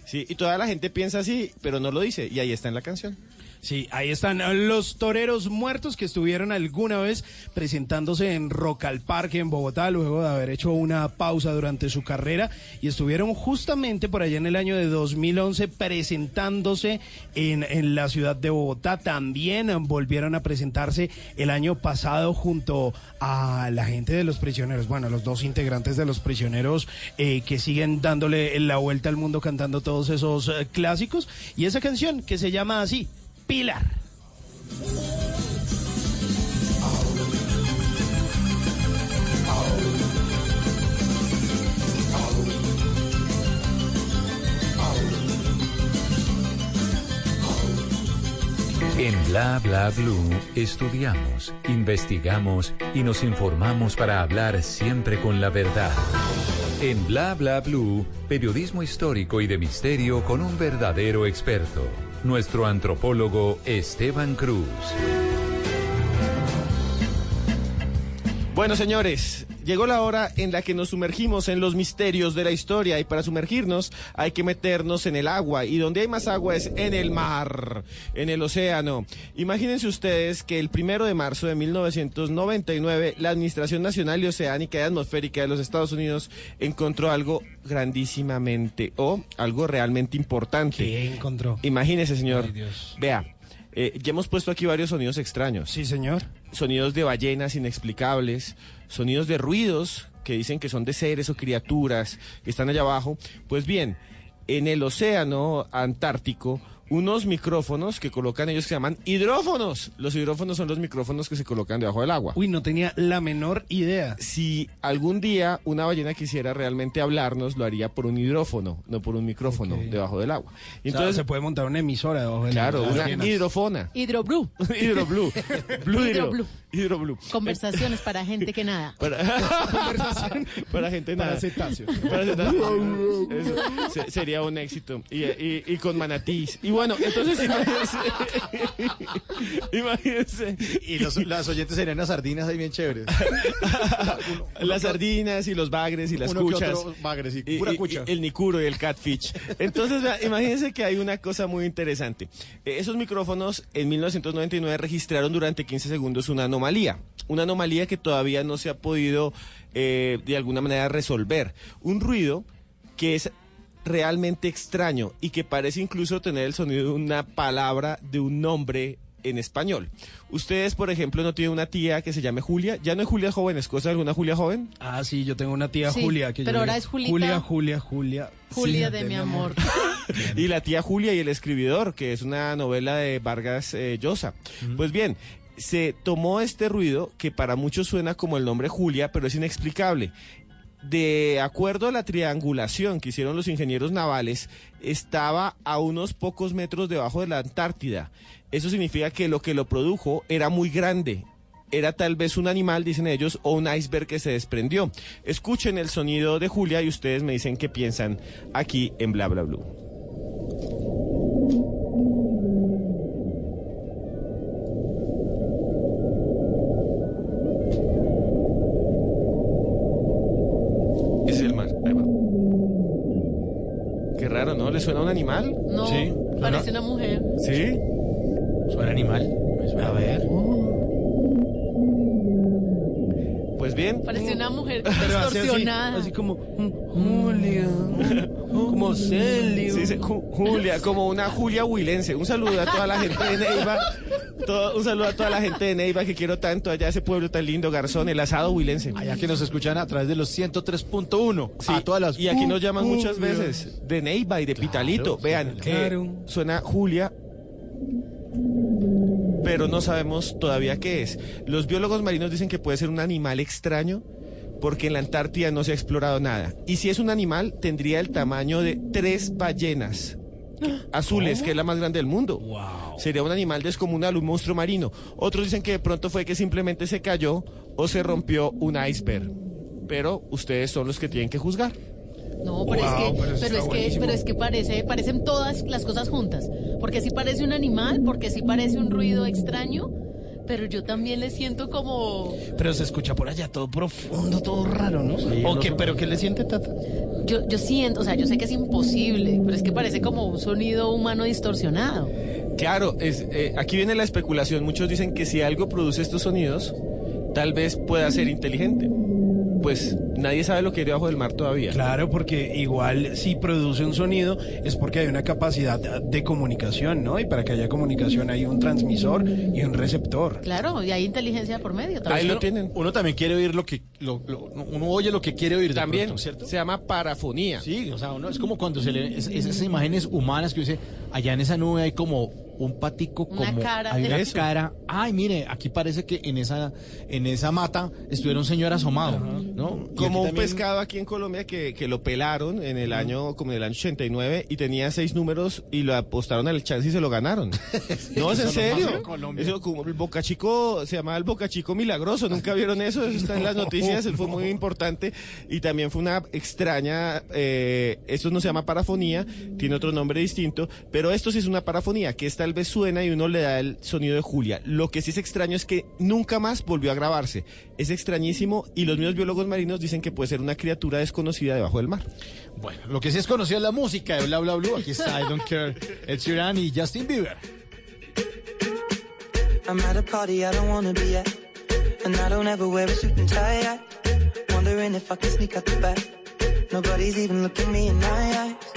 Sí, y toda la gente piensa así, pero no lo dice. Y ahí está en la canción. Sí, ahí están eh, los toreros muertos que estuvieron alguna vez presentándose en Rock al Parque en Bogotá luego de haber hecho una pausa durante su carrera y estuvieron justamente por allá en el año de 2011 presentándose en, en la ciudad de Bogotá. También volvieron a presentarse el año pasado junto a la gente de los prisioneros, bueno, los dos integrantes de los prisioneros eh, que siguen dándole la vuelta al mundo cantando todos esos eh, clásicos y esa canción que se llama así. Pilar. En Bla Bla Blue estudiamos, investigamos y nos informamos para hablar siempre con la verdad. En Bla Bla Blue, periodismo histórico y de misterio con un verdadero experto, nuestro antropólogo Esteban Cruz. Bueno, señores, llegó la hora en la que nos sumergimos en los misterios de la historia y para sumergirnos hay que meternos en el agua y donde hay más agua es en el mar, en el océano. Imagínense ustedes que el primero de marzo de 1999 la Administración Nacional y Oceánica y Atmosférica de los Estados Unidos encontró algo grandísimamente o algo realmente importante. ¿Qué encontró? Imagínese, señor. Ay, Dios. Vea, eh, ya hemos puesto aquí varios sonidos extraños. Sí, señor. Sonidos de ballenas inexplicables, sonidos de ruidos que dicen que son de seres o criaturas que están allá abajo. Pues bien, en el océano Antártico, unos micrófonos que colocan ellos que se llaman hidrófonos. Los hidrófonos son los micrófonos que se colocan debajo del agua. Uy, no tenía la menor idea. Si algún día una ballena quisiera realmente hablarnos, lo haría por un hidrófono, no por un micrófono debajo del agua. Entonces se puede montar una emisora debajo de la- claro, una ballenas. hidrofona. Hidroblue. [LAUGHS] Hidroblue. Blue hidro. Hidroblue. Hidroblue. Conversaciones para gente que nada. Para, [LAUGHS] para gente Para nada. cetáceos. Para cetáceos. Eso sería un éxito. Y, y- y con manatís. Y bueno, entonces imagínense. imagínense. Y los, las oyentes serían unas sardinas ahí bien chéveres. [LAUGHS] Las sardinas y los bagres y las uno que cuchas. otro bagre, sí, Y- pura y- cucha. y el nicuro y el catfish. Entonces, vea, imagínense que hay una cosa muy interesante. Eh, esos micrófonos en 1999 registraron durante 15 segundos una anomalía. Una anomalía que todavía no se ha podido eh, de alguna manera resolver. Un ruido que es realmente extraño y que parece incluso tener el sonido de una palabra, de un nombre en español. Ustedes, por ejemplo, no tienen una tía que se llame Julia. ¿Ya no es Julia joven? ¿Es cosa de alguna Julia joven? Ah, sí, yo tengo una tía Sí, Julia. Que pero yo ahora le- es Julita. Julia, Julia, Julia. Julia Sí, de mi amor. [LAUGHS] y la tía Julia y el escribidor, que es una novela de Vargas eh, Llosa. Pues bien, se tomó este ruido que para muchos suena como el nombre Julia, pero es inexplicable. De acuerdo a la triangulación que hicieron los ingenieros navales, estaba a unos pocos metros debajo de la Antártida. Eso significa que lo que lo produjo era muy grande. Era tal vez un animal, dicen ellos, o un iceberg que se desprendió. Escuchen el sonido de Julia y ustedes me dicen qué piensan aquí en Bla Bla Blue. Ese es el mar. Ahí va. Qué raro, ¿no? ¿Le suena a un animal? No, Sí. parece una mujer. ¿Sí? ¿Suena animal? A ver. Pues bien. Parece una mujer Pero así, distorsionada. así como mm, Julia, [LAUGHS] como Celio. Sí, sí, Ju- Julia, como una Julia huilense. Un saludo a toda la gente de Neiva. Todo- un saludo a toda la gente de Neiva que quiero tanto allá, ese pueblo tan lindo, Garzón, el asado huilense. Allá que nos escuchan a través de los 103.1. Sí, a todas las y aquí nos llaman muchas veces de Neiva y de Pitalito. Vean, eh, claro. suena Julia, pero no sabemos todavía qué es. Los biólogos marinos dicen que puede ser un animal extraño porque en la Antártida no se ha explorado nada. Y si es un animal, tendría el tamaño de tres ballenas. azules, que es la más grande del mundo. Sería un animal descomunal, un monstruo marino. Otros dicen que de pronto fue que simplemente se cayó o se rompió un iceberg. Pero ustedes son los que tienen que juzgar. No, pero Wow, es que, pero es que, pero es que parece, parecen todas las cosas juntas. Porque sí parece un animal, porque sí parece un ruido extraño, pero yo también le siento como, Pero se escucha por allá todo profundo, todo raro, ¿no? ¿O qué? ¿Pero qué le siente Tata? yo, yo siento, o sea, yo sé que es imposible, pero es que parece como un sonido humano distorsionado. Claro, es, eh, aquí viene la especulación. Muchos dicen que si algo produce estos sonidos, tal vez pueda ser inteligente. Pues nadie sabe lo que hay debajo del mar todavía. Claro, porque igual si produce un sonido es porque hay una capacidad de comunicación, ¿no? Y para que haya comunicación hay un transmisor y un receptor. Claro, y hay inteligencia por medio. Ahí también. lo tienen. Uno también quiere oír lo que lo- lo- uno oye lo que quiere oír También pronto, ¿cierto? se llama parafonía. Sí, o sea, uno es como cuando se le es- esas imágenes humanas que dice, allá en esa nube hay como un patico Una como cara hay una Eso. cara. Ay, mire, aquí parece que en esa en esa mata estuviera un señor asomado, ¿no? Y Como un también- pescado aquí en Colombia que, que lo pelaron en el año, como en el año 89, y tenía seis números y lo apostaron al chance y se lo ganaron. [LAUGHS] no, es en serio. Eso como el Boca Chico, se llamaba el Boca Chico Milagroso, ¿nunca vieron eso? Eso está en las [LAUGHS] noticias, él fue muy importante y también fue una extraña, eh, esto no se llama parafonía, tiene otro nombre distinto, pero esto sí es una parafonía, que es tal vez suena y uno le da el sonido de Julia. Lo que sí es extraño es que nunca más volvió a grabarse. Es extrañísimo y los mismos biólogos marinos dicen que puede ser una criatura desconocida debajo del mar. Bueno, lo que sí es conocido es la música de Bla Bla Blue. Aquí está I Don't Care, Ed Sheeran y Justin Bieber. I'm at a party I don't wanna be at. And I don't ever wear a suit and tie. I wondering if I can sneak out the back. Nobody's even looking me in my eyes.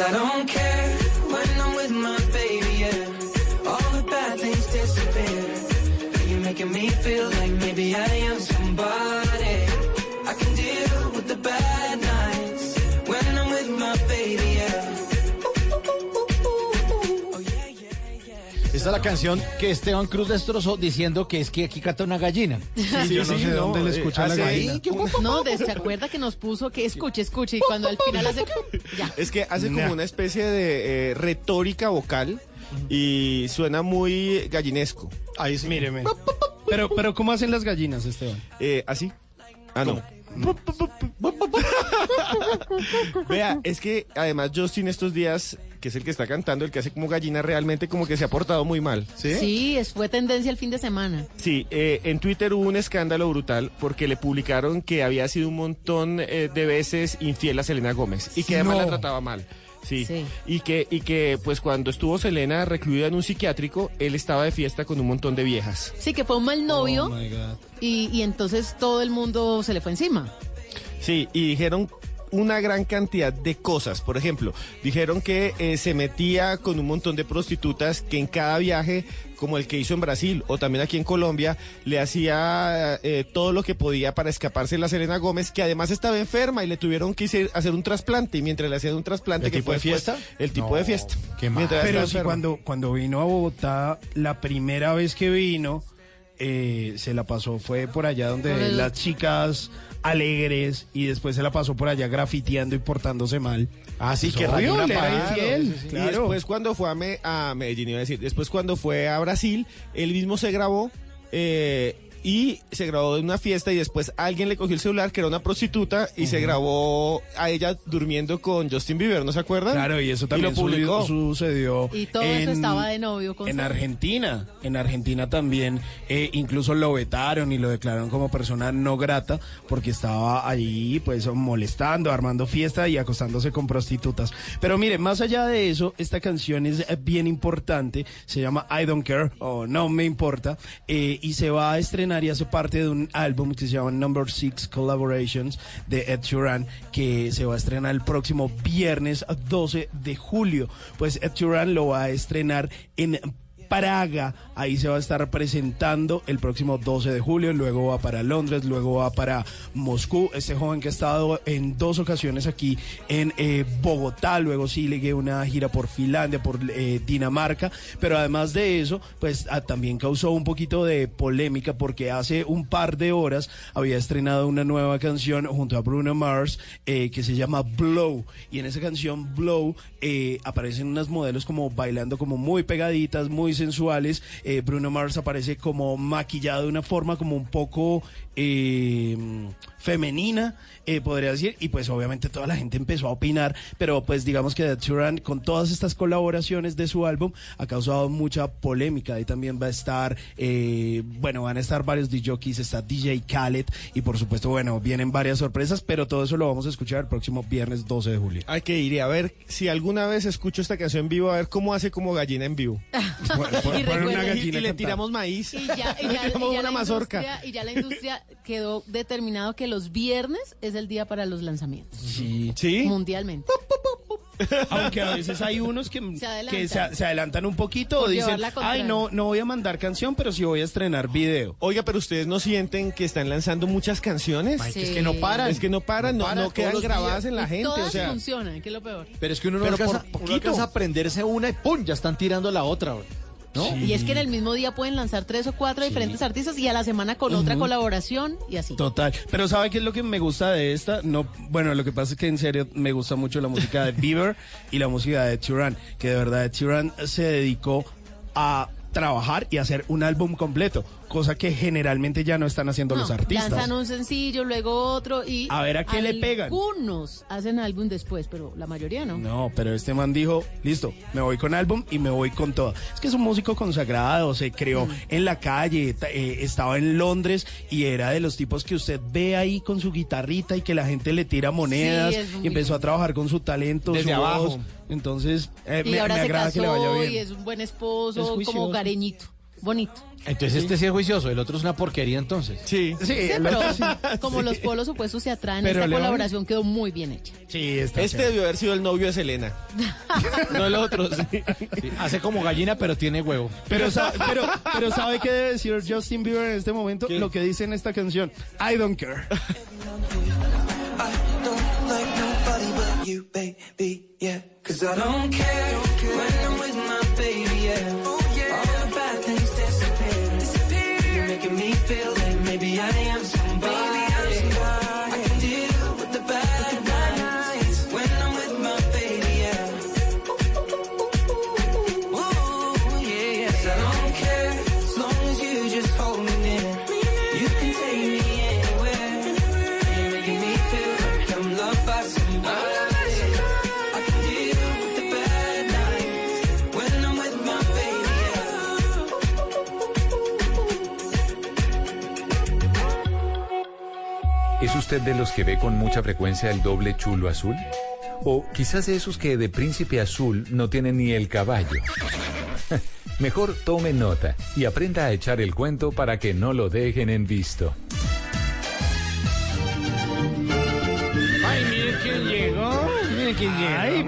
I don't care Es la canción que Esteban Cruz destrozó diciendo que es que aquí canta una gallina. Sí, yo no sé de dónde le escucha la gallina. No, de- se acuerda que nos puso que escuche, escuche, y cuando al final hace... Ya. Es que hace como una especie de eh, retórica vocal y suena muy gallinesco. Ahí sí. Míreme. Pero, pero ¿cómo hacen las gallinas, Esteban? Eh, ¿Así? Ah, no. Vea, es que además Justin estos días, que es el que está cantando, el que hace como gallina, realmente como que se ha portado muy mal. Sí, es, fue tendencia el fin de semana. Sí, eh, en Twitter hubo un escándalo brutal porque le publicaron que había sido un montón eh, de veces infiel a Selena Gómez y que además No. la trataba mal. Sí. Sí. Y que, y que pues cuando estuvo Selena recluida en un psiquiátrico, él estaba de fiesta con un montón de viejas. Sí, que fue un mal novio Oh my God. y, y entonces todo el mundo se le fue encima. Sí, y dijeron una gran cantidad de cosas. Por ejemplo, dijeron que eh, se metía con un montón de prostitutas que en cada viaje, como el que hizo en Brasil o también aquí en Colombia, le hacía eh, todo lo que podía para escaparse de la Selena Gómez, que además estaba enferma y le tuvieron que hacer- hacer un trasplante. Y mientras le hacían un trasplante, ¿El que tipo fue de después- fiesta? El tipo No, de fiesta. qué Pero enferma. cuando, cuando vino a Bogotá, la primera vez que vino, eh, se la pasó, fue por allá donde Por el- las chicas alegres y después se la pasó por allá grafiteando y portándose mal. Ah, sí, Pues que obvio, una era parada, infiel. sí, sí, sí. Y después cuando fue a, Me- a Medellín, iba a decir, después cuando fue a Brasil, él mismo se grabó eh, y se grabó en una fiesta y después alguien le cogió el celular que era una prostituta y se grabó a ella durmiendo con Justin Bieber, ¿no se acuerdan? Claro, y eso también lo publicó. su- sucedió. Y todo eso en- estaba de novio con En. Argentina, en Argentina también, eh, incluso lo vetaron y lo declararon como persona no grata porque estaba allí pues molestando, armando fiesta y acostándose con prostitutas. Pero mire, más allá de eso, esta canción es bien importante, se llama I Don't Care o No Me Importa eh, y se va a estrenar y hace parte de un álbum que se llama Number Six Collaborations de Ed Sheeran que se va a estrenar el próximo viernes 12 de julio. Pues Ed Sheeran lo va a estrenar en Praga, ahí se va a estar presentando el próximo 12 de julio, luego va para Londres, luego va para Moscú, este joven que ha estado en dos ocasiones aquí en eh, Bogotá, luego sigue una gira por Finlandia, por eh, Dinamarca, pero además de eso, pues ah, también causó un poquito de polémica porque hace un par de horas había estrenado una nueva canción junto a Bruno Mars eh, que se llama Blow, y en esa canción Blow aparecen unas modelos como bailando como muy pegaditas, muy sensuales. Eh, Bruno Mars aparece como maquillado de una forma como un poco eh, femenina, eh, podría decir, y pues obviamente toda la gente empezó a opinar, pero pues digamos que Ed Sheeran con todas estas colaboraciones de su álbum ha causado mucha polémica. Ahí también va a estar, eh, bueno, van a estar varios DJs, está DJ Khaled y por supuesto, bueno, vienen varias sorpresas, pero todo eso lo vamos a escuchar el próximo viernes 12 de julio. Hay que ir y a ver si alguna vez escucho esta canción en vivo, a ver cómo hace como gallina en vivo. [LAUGHS] Y recuerda- y, y le tiramos maíz. Y ya, y [LAUGHS] Le tiramos y ya una mazorca. y ya la industria quedó determinado que los viernes es el día para los lanzamientos. Sí. Mundialmente. Aunque a veces hay unos que Se adelantan. que se, se adelantan un poquito o dicen, ay, no, no voy a mandar canción, pero sí voy a estrenar video. Oiga, pero ustedes no sienten que están lanzando muchas canciones. Ay, que es que no Sí. paran. Es que no paran, no, No paran no quedan grabadas días. en la Y gente. todas O sea, funcionan, que es lo peor. Pero es que uno no Pero alcanza, por uno alcanza a aprenderse una y ¡pum! Ya están tirando la otra. güey. ¿No? Y es que en el mismo día pueden lanzar tres o cuatro diferentes artistas y a la semana con otra colaboración y así. Total. Pero ¿sabe qué es lo que me gusta de esta? No, bueno, lo que pasa es que en serio me gusta mucho la música de [LAUGHS] Bieber y la música de Sheeran, que de verdad Sheeran se dedicó a trabajar y hacer un álbum completo, cosa que generalmente ya no están haciendo No, los artistas. Lanzan un sencillo, luego otro y A ver, ¿a qué le pegan? Algunos hacen álbum después, pero la mayoría no. No, pero este man dijo, listo, me voy con álbum y me voy con todo. Es que es un músico consagrado, se creó Mm. en la calle, eh, estaba en Londres y era de los tipos que usted ve ahí con su guitarrita y que la gente le tira monedas y empezó a trabajar con su talento, Desde su abajo. voz. Entonces, eh, y me, ahora me se agrada que le vaya bien. y es un buen Es esposo, como gareñito, bonito. Entonces este sí es juicioso, el otro es una porquería entonces. sí. Sí, Sí, el pero otro sí. como los polos opuestos se atraen, Pero esta colaboración quedó muy bien hecha. Sí, está Este chévere. debió haber sido el novio de Selena. [LAUGHS] no el otro, sí. Sí, hace como gallina, pero tiene huevo. Pero, sa- pero, pero ¿sabe qué debe decir Justin Bieber en este momento? Lo que dice en esta canción, I don't care. don't like nobody but you, baby, yeah. Cause I don't care de los que ve con mucha frecuencia el doble chulo azul? O quizás de esos que de príncipe azul no tienen ni el caballo. [LAUGHS] Mejor tome nota y aprenda a echar el cuento para que no lo dejen en visto.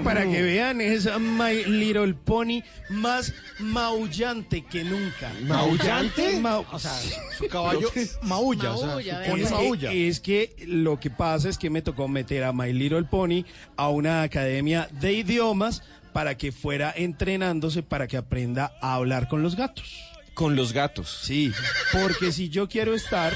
Para que vean, es My Little Pony más maullante que nunca. ¿Maullante? Mau- O sea, su caballo maulla. o sea, Maulla, su vea. pony Es maulla. que, es que lo que pasa es que me tocó meter a My Little Pony a una academia de idiomas para que fuera entrenándose para que aprenda a hablar con los gatos. Con los gatos. Sí, porque si yo quiero estar,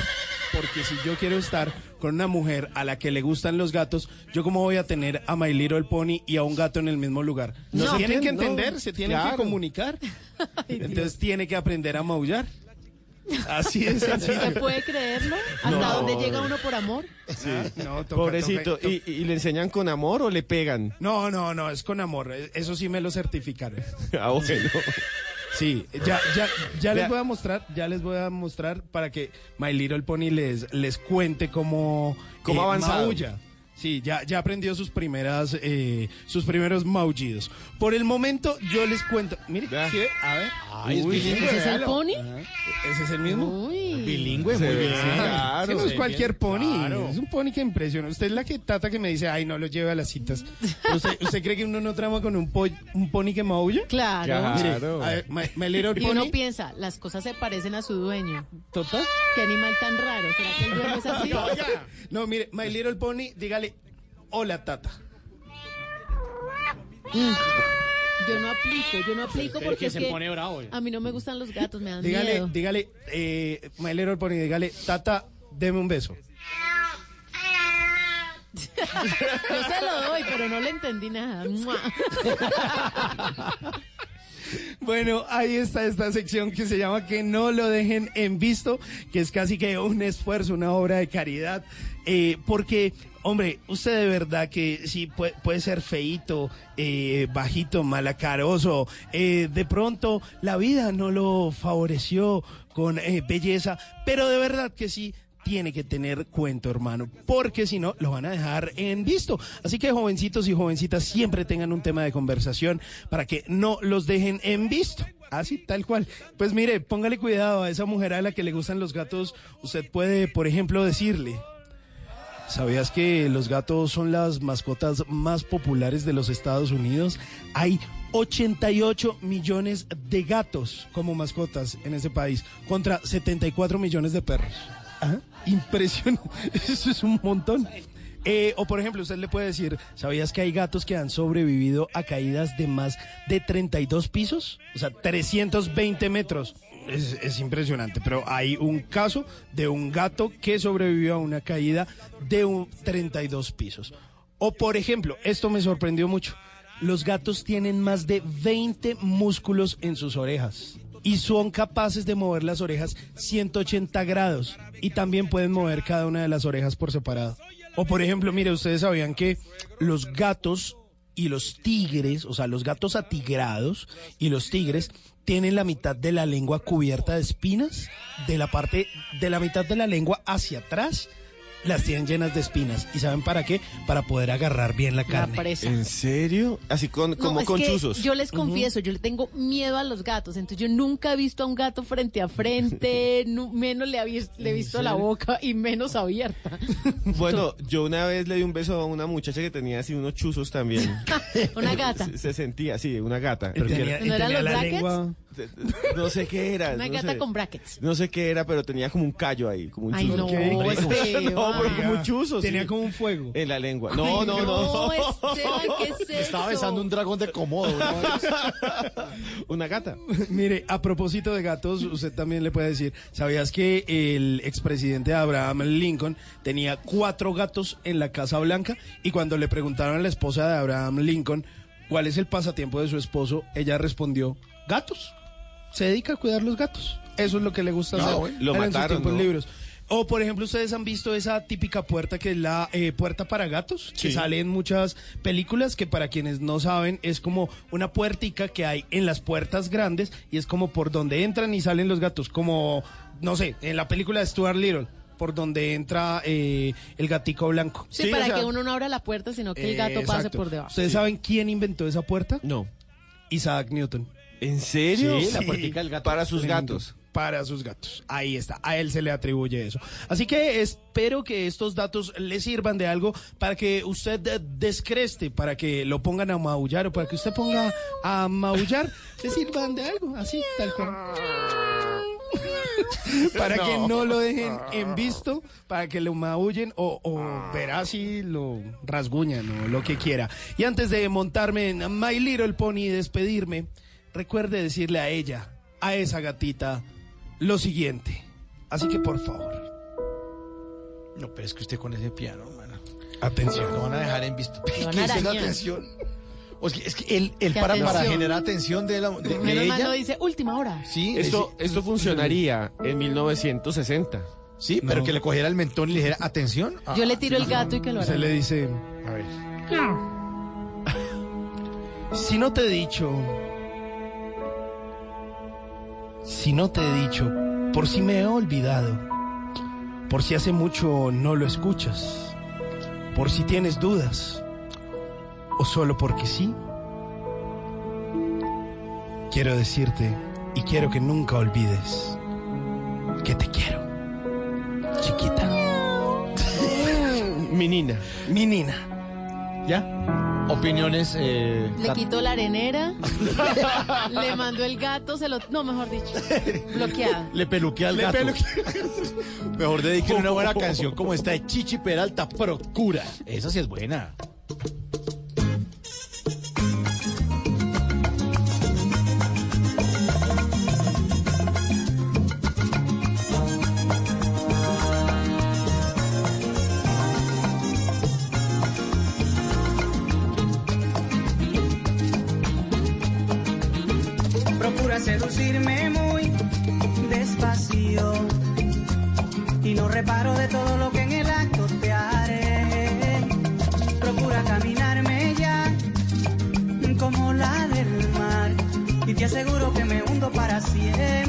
porque si yo quiero estar con una mujer a la que le gustan los gatos, yo cómo voy a tener a My Little Pony y a un gato en el mismo lugar. No se se tienen que no, entender, se tienen que comunicar. [LAUGHS] Entonces tiene que aprender a maullar. Así es. ¿Se puede creerlo? ¿Hasta No. dónde llega uno por amor? No, toca- Pobrecito. toca- ¿Y, ¿Y le enseñan con amor o le pegan? No, no, no, es con amor. Eso sí me lo certificaron. Ah, bueno. Sí, ya, ya, ya les voy a mostrar, ya les voy a mostrar para que My Little Pony les, les cuente cómo, Cómo avanzado. maulla. Sí, ya, ya aprendió sus primeras, eh, sus primeros maullidos. Por el momento, yo les cuento. Mire. ¿sí? a ver. Ay, es Uy, bilingüe, ¿Ese es el véalo. pony? ¿Ese es el mismo? Uy. Bilingüe, muy bien. sí, claro. No es cualquier pony, claro. es un pony que impresiona. Usted es la que tata que me dice, ay, no lo lleve a las citas. ¿Usted, [LAUGHS] usted cree que uno no trama con un, po- un pony que maulla? Claro. Claro. A ver, my, My Little Y Pony. uno piensa, las cosas se parecen a su dueño. ¿Total? Qué animal tan raro. ¿Será que el dueño es así? [LAUGHS] No, mire, My Little Pony, dígale, hola tata. Yo no aplico, yo no aplico que porque es se que pone bravo, eh. a mí no me gustan los gatos, me dan Dígale, miedo. dígale, eh, My Little Pony, dígale, tata, deme un beso. Yo se lo doy, pero no le entendí nada. Bueno, ahí está esta sección que se llama Que no lo dejen en visto, que es casi que un esfuerzo, una obra de caridad, eh, porque, hombre, usted de verdad que sí puede, ser feito, eh, bajito, malacaroso, eh, de pronto la vida no lo favoreció con eh, belleza, pero de verdad que sí tiene que tener cuento, hermano, porque si no, lo van a dejar en visto. Así que jovencitos y jovencitas siempre tengan un tema de conversación para que no los dejen en visto. Así, tal cual. Pues mire, póngale cuidado a esa mujer a la que le gustan los gatos. Usted puede, por ejemplo, decirle, ¿Sabías que los gatos son las mascotas más populares de los Estados Unidos? Hay 88 millones de gatos como mascotas en ese país contra 74 millones de perros. Ajá, Impresionante. [LAUGHS] Eso es un montón. Eh, o por ejemplo, usted le puede decir, ¿sabías que hay gatos que han sobrevivido a caídas de más de 32 pisos? O sea, 320 metros. Es, es impresionante, pero hay un caso de un gato que sobrevivió a una caída de un 32 pisos. O por ejemplo, esto me sorprendió mucho. Los gatos tienen más de 20 músculos en sus orejas y son capaces de mover las orejas 180 grados y también pueden mover cada una de las orejas por separado. O por ejemplo, mire, ustedes sabían que los gatos y los tigres, o sea, los gatos atigrados y los tigres tienen la mitad de la lengua cubierta de espinas, de la parte de la mitad de la lengua hacia atrás las tienen llenas de espinas. ¿Y saben para qué? Para poder agarrar bien la La carne. presa. ¿En serio? Así con, No, como con chuzos. Yo les confieso, yo le tengo miedo a los gatos, entonces yo nunca he visto a un gato frente a frente, [LAUGHS] menos le, he le he visto la boca y menos abierta. [LAUGHS] Bueno, [LAUGHS] yo una vez le di un beso a una muchacha que tenía así unos chuzos también. Una gata. Se, se sentía, sí, una gata. Y Pero que tenía- era- ¿No eran los la brackets? lengua- no sé qué era. Una no gata sé. con brackets. No sé qué era, pero tenía como un callo ahí, como un Ay, chuzo. no, [LAUGHS] no, pero como un chuzo. Tenía sí. como un fuego. En la lengua. No, no, no. No, Esteban, ¿qué es [LAUGHS] eso? Estaba besando un dragón de Komodo. ¿no? [LAUGHS] Una gata. Mire, a propósito de gatos, usted también le puede decir, ¿sabías que el expresidente Abraham Lincoln tenía cuatro gatos en la Casa Blanca? Y cuando le preguntaron a la esposa de Abraham Lincoln cuál es el pasatiempo de su esposo, ella respondió, gatos. Se dedica a cuidar los gatos. Eso es lo que le gusta No, hacer lo en sus mataron, tiempos ¿no? libres. O, por ejemplo, ustedes han visto esa típica puerta que es la eh, puerta para gatos, que Sí. sale en muchas películas, que para quienes no saben es como una puertica que hay en las puertas grandes y es como por donde entran y salen los gatos, como, no sé, en la película de Stuart Little, por donde entra eh, el gatico blanco. Sí, Sí, para o sea- que uno no abra la puerta, sino que el Eh, gato pase por debajo. ¿Ustedes saben quién inventó esa puerta? No. Isaac Newton. ¿En serio? Sí, la puertica del gato. Para sus gatos. para sus gatos. Ahí está, a él se le atribuye eso. Así que espero que estos datos le sirvan de algo para que usted descreste, para que lo pongan a maullar o para que usted ponga a maullar, le sirvan de algo, así, tal cual. [LAUGHS] para que No. no lo dejen en visto, para que lo maullen o, o verá si lo rasguñan o lo que quiera. Y antes de montarme en My Little Pony y despedirme, recuerde decirle a ella, a esa gatita, lo siguiente. Así que por favor, No, pero es que usted con ese piano, mano. atención. Lo van a dejar en visto. Lo van ¿Qué a [LAUGHS] es la atención? O sea, es que él, él ¿Qué para, generar atención de, la, de, de ella. no dice última hora. Sí, Esto, es- esto funcionaría en 1960. sí, pero que le cogiera el mentón y le dijera atención. Ah, Yo le tiro el gato y que lo Se hará. le dice, A ver. [LAUGHS] si no te he dicho, si no te he dicho, por si me he olvidado, por si hace mucho no lo escuchas, por si tienes dudas, o solo porque sí, quiero decirte y quiero que nunca olvides que te quiero, chiquita, Mi nina. mi nina. ¿Ya? Opiniones. Eh, Le quitó la arenera, [LAUGHS] le mandó el gato, se lo... No, mejor dicho, [LAUGHS] bloqueada. Le peluquea al Le gato. peluquea- [LAUGHS] Mejor dediquen una buena canción como esta de Chichi Peralta, Procura. Esa sí es buena. Reparo de todo lo que en el acto te haré. Procura caminarme ya como la del mar y te aseguro que me hundo para siempre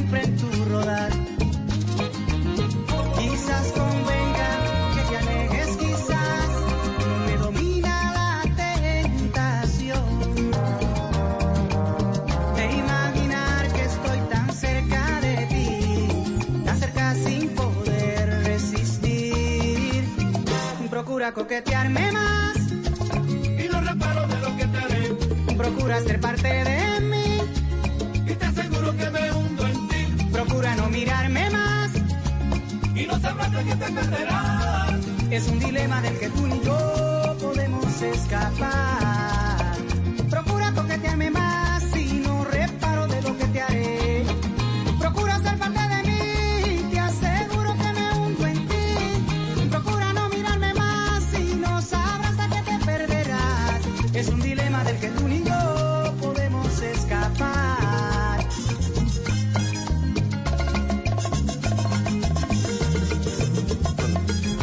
Procura coquetearme más y no reparo de lo que te haré. Procura ser parte de mí y te aseguro que me hundo en ti. Procura no mirarme más y no sabrás de qué te perderás. Es un dilema del que tú ni yo podemos escapar.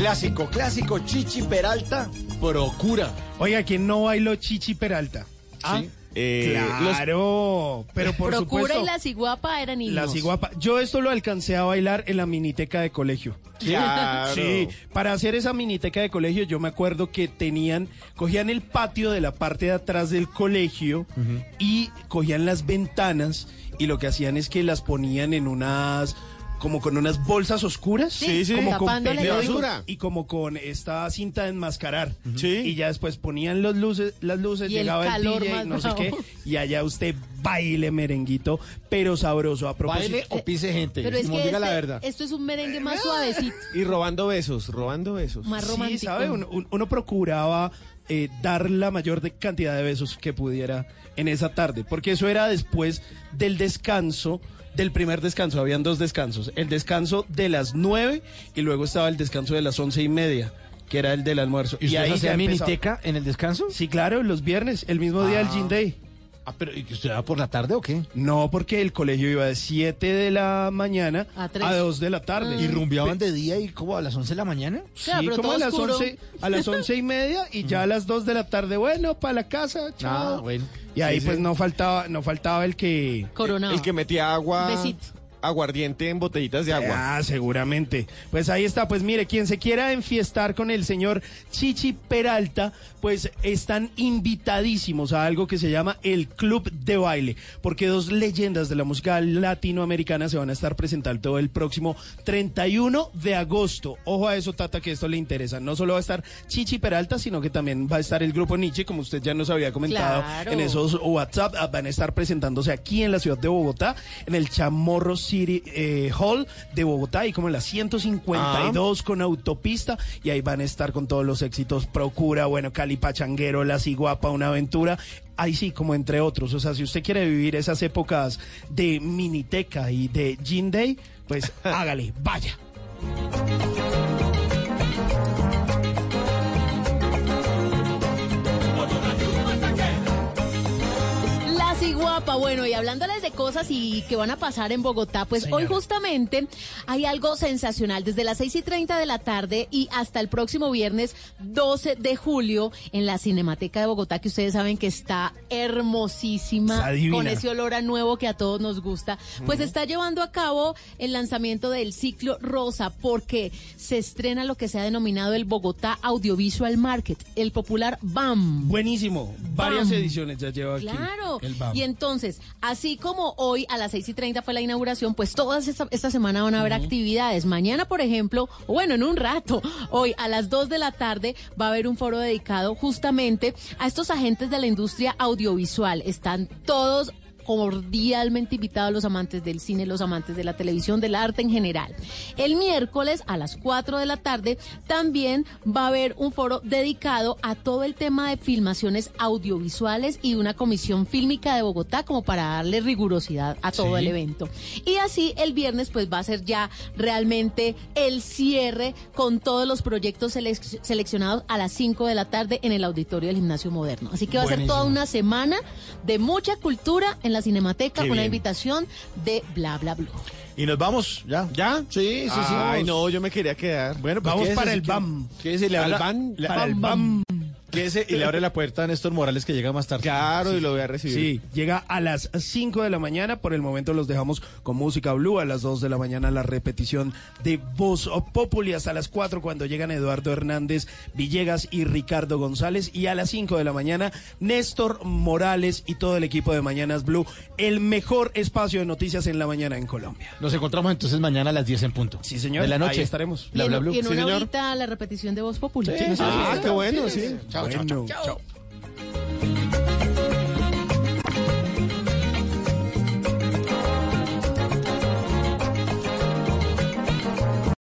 Clásico, clásico, Chichi Peralta, Procura. Oiga, ¿quién no bailó Chichi Peralta? Ah, Eh, los- claro, pero por Procura supuesto. y la ciguapa eran himnos. La ciguapa. Yo esto lo alcancé a bailar en la miniteca de colegio. Claro. Sí, para hacer esa miniteca de colegio yo me acuerdo que tenían, cogían el patio de la parte de atrás del colegio y cogían las ventanas y lo que hacían es que las ponían en unas como con unas bolsas oscuras, Sí, sí. como con Tapándole todo. basura. y como con esta cinta de enmascarar. Sí. Y ya después ponían los luces, las luces, Y el llegaba el, calor DJ, más no sé bravo. qué, y allá usted baile merenguito, pero sabroso. A propósito, Baile o pise gente. Pero es que diga la este- verdad. esto es un merengue más suavecito, Y robando besos, robando besos. más Sí, romántico. ¿sabe? Uno, un- uno procuraba eh, dar la mayor de cantidad de besos que pudiera en esa tarde, porque eso era después del descanso, del primer descanso, habían dos descansos, el descanso de las nueve y luego estaba el descanso de las once y media, que era el del almuerzo. ¿Y, usted hacía ya empezaba- miniteca en el descanso? Sí, claro, los viernes, el mismo día del Gin Day. Ah, pero ¿y que usted va por la tarde o qué? No, porque el colegio iba de 7 de la mañana A tres. a 2 de la tarde. ¿Y rumbeaban de día y como a las 11 de la mañana? Sí, Claro, pero como a las, oscuro. 11, a las once y media y ya a las 2 de la tarde, bueno, para la casa, chao. Ah, bueno. Y ahí Sí, pues sí. no faltaba, no faltaba el que... Coronado. El que metía agua. Besito. Aguardiente en botellitas de agua. Ah, seguramente. Pues ahí está. Pues mire, quien se quiera enfiestar con el señor Chichi Peralta, pues están invitadísimos a algo que se llama el Club de Baile, porque dos leyendas de la música latinoamericana se van a estar presentando el próximo 31 de agosto. Ojo a eso, Tata, que esto le interesa. No solo va a estar Chichi Peralta, sino que también va a estar el grupo Nietzsche, como usted ya nos había comentado Claro. en esos WhatsApp. ah, Van a estar presentándose aquí en la ciudad de Bogotá, en el Chamorro City eh, Hall de Bogotá, y como en la 152 con autopista, y ahí van a estar con todos los éxitos Procura, bueno, Cali Pachanguero, La Ciguapa, Una Aventura. Ahí sí, como entre otros. O sea, si usted quiere vivir esas épocas de Miniteca y de Gin Day, pues [LAUGHS] hágale, vaya. Ciguapa, bueno, y hablándoles de cosas y que van a pasar en Bogotá, pues hoy justamente hay algo sensacional. Desde las 6 y 30 de la tarde y hasta el próximo viernes 12 de julio en la Cinemateca de Bogotá, que ustedes saben que está hermosísima, Está con ese olor a nuevo que a todos nos gusta, pues está llevando a cabo el lanzamiento del ciclo Rosa, porque se estrena lo que se ha denominado el Bogotá Audiovisual Market, el popular BAM. Buenísimo. Varias ediciones ya lleva aquí. Claro. El BAM. Y entonces, así como hoy a las 6 y 30 fue la inauguración, pues todas esta, esta semana van a haber actividades. Mañana, por ejemplo, o bueno, en un rato, hoy a las 2 de la tarde va a haber un foro dedicado justamente a estos agentes de la industria audiovisual. Están todos cordialmente invitados los amantes del cine, los amantes de la televisión, del arte en general. El miércoles a las 4 de la tarde también va a haber un foro dedicado a todo el tema de filmaciones audiovisuales y una comisión fílmica de Bogotá como para darle rigurosidad a todo Sí. el evento. Y así el viernes pues va a ser ya realmente el cierre con todos los proyectos selec- seleccionados a las 5 de la tarde en el auditorio del Gimnasio Moderno. Así que va a ser toda una semana de mucha cultura en la Cinemateca Qué con la bien. invitación de Bla Bla Blue. Y nos vamos, ¿ya? ¿Ya? Sí, sí, sí. Ay, vamos. no, yo me quería quedar. Bueno, pues Vamos para el. BAM. Le ¿Al habla- BAM? Para el BAM. Quédese y le abre la puerta a Néstor Morales que llega más tarde. Claro, y lo voy a recibir. Sí, llega a las 5 de la mañana. Por el momento los dejamos con música blue. A las 2 de la mañana la repetición de Voz Populi. Hasta las 4 cuando llegan Eduardo Hernández Villegas y Ricardo González. Y a las 5 de la mañana Néstor Morales y todo el equipo de Mañanas Blue. El mejor espacio de noticias en la mañana en Colombia. Nos encontramos entonces mañana a las 10 en punto. Sí, señor. De la noche. Ahí estaremos. Y Bla, bla, blue. y en Sí, una señor. horita la repetición de Voz Populi. Sí, sí, Ah, sí. qué bueno, sí. Chao, bueno. Chao, chao. chao.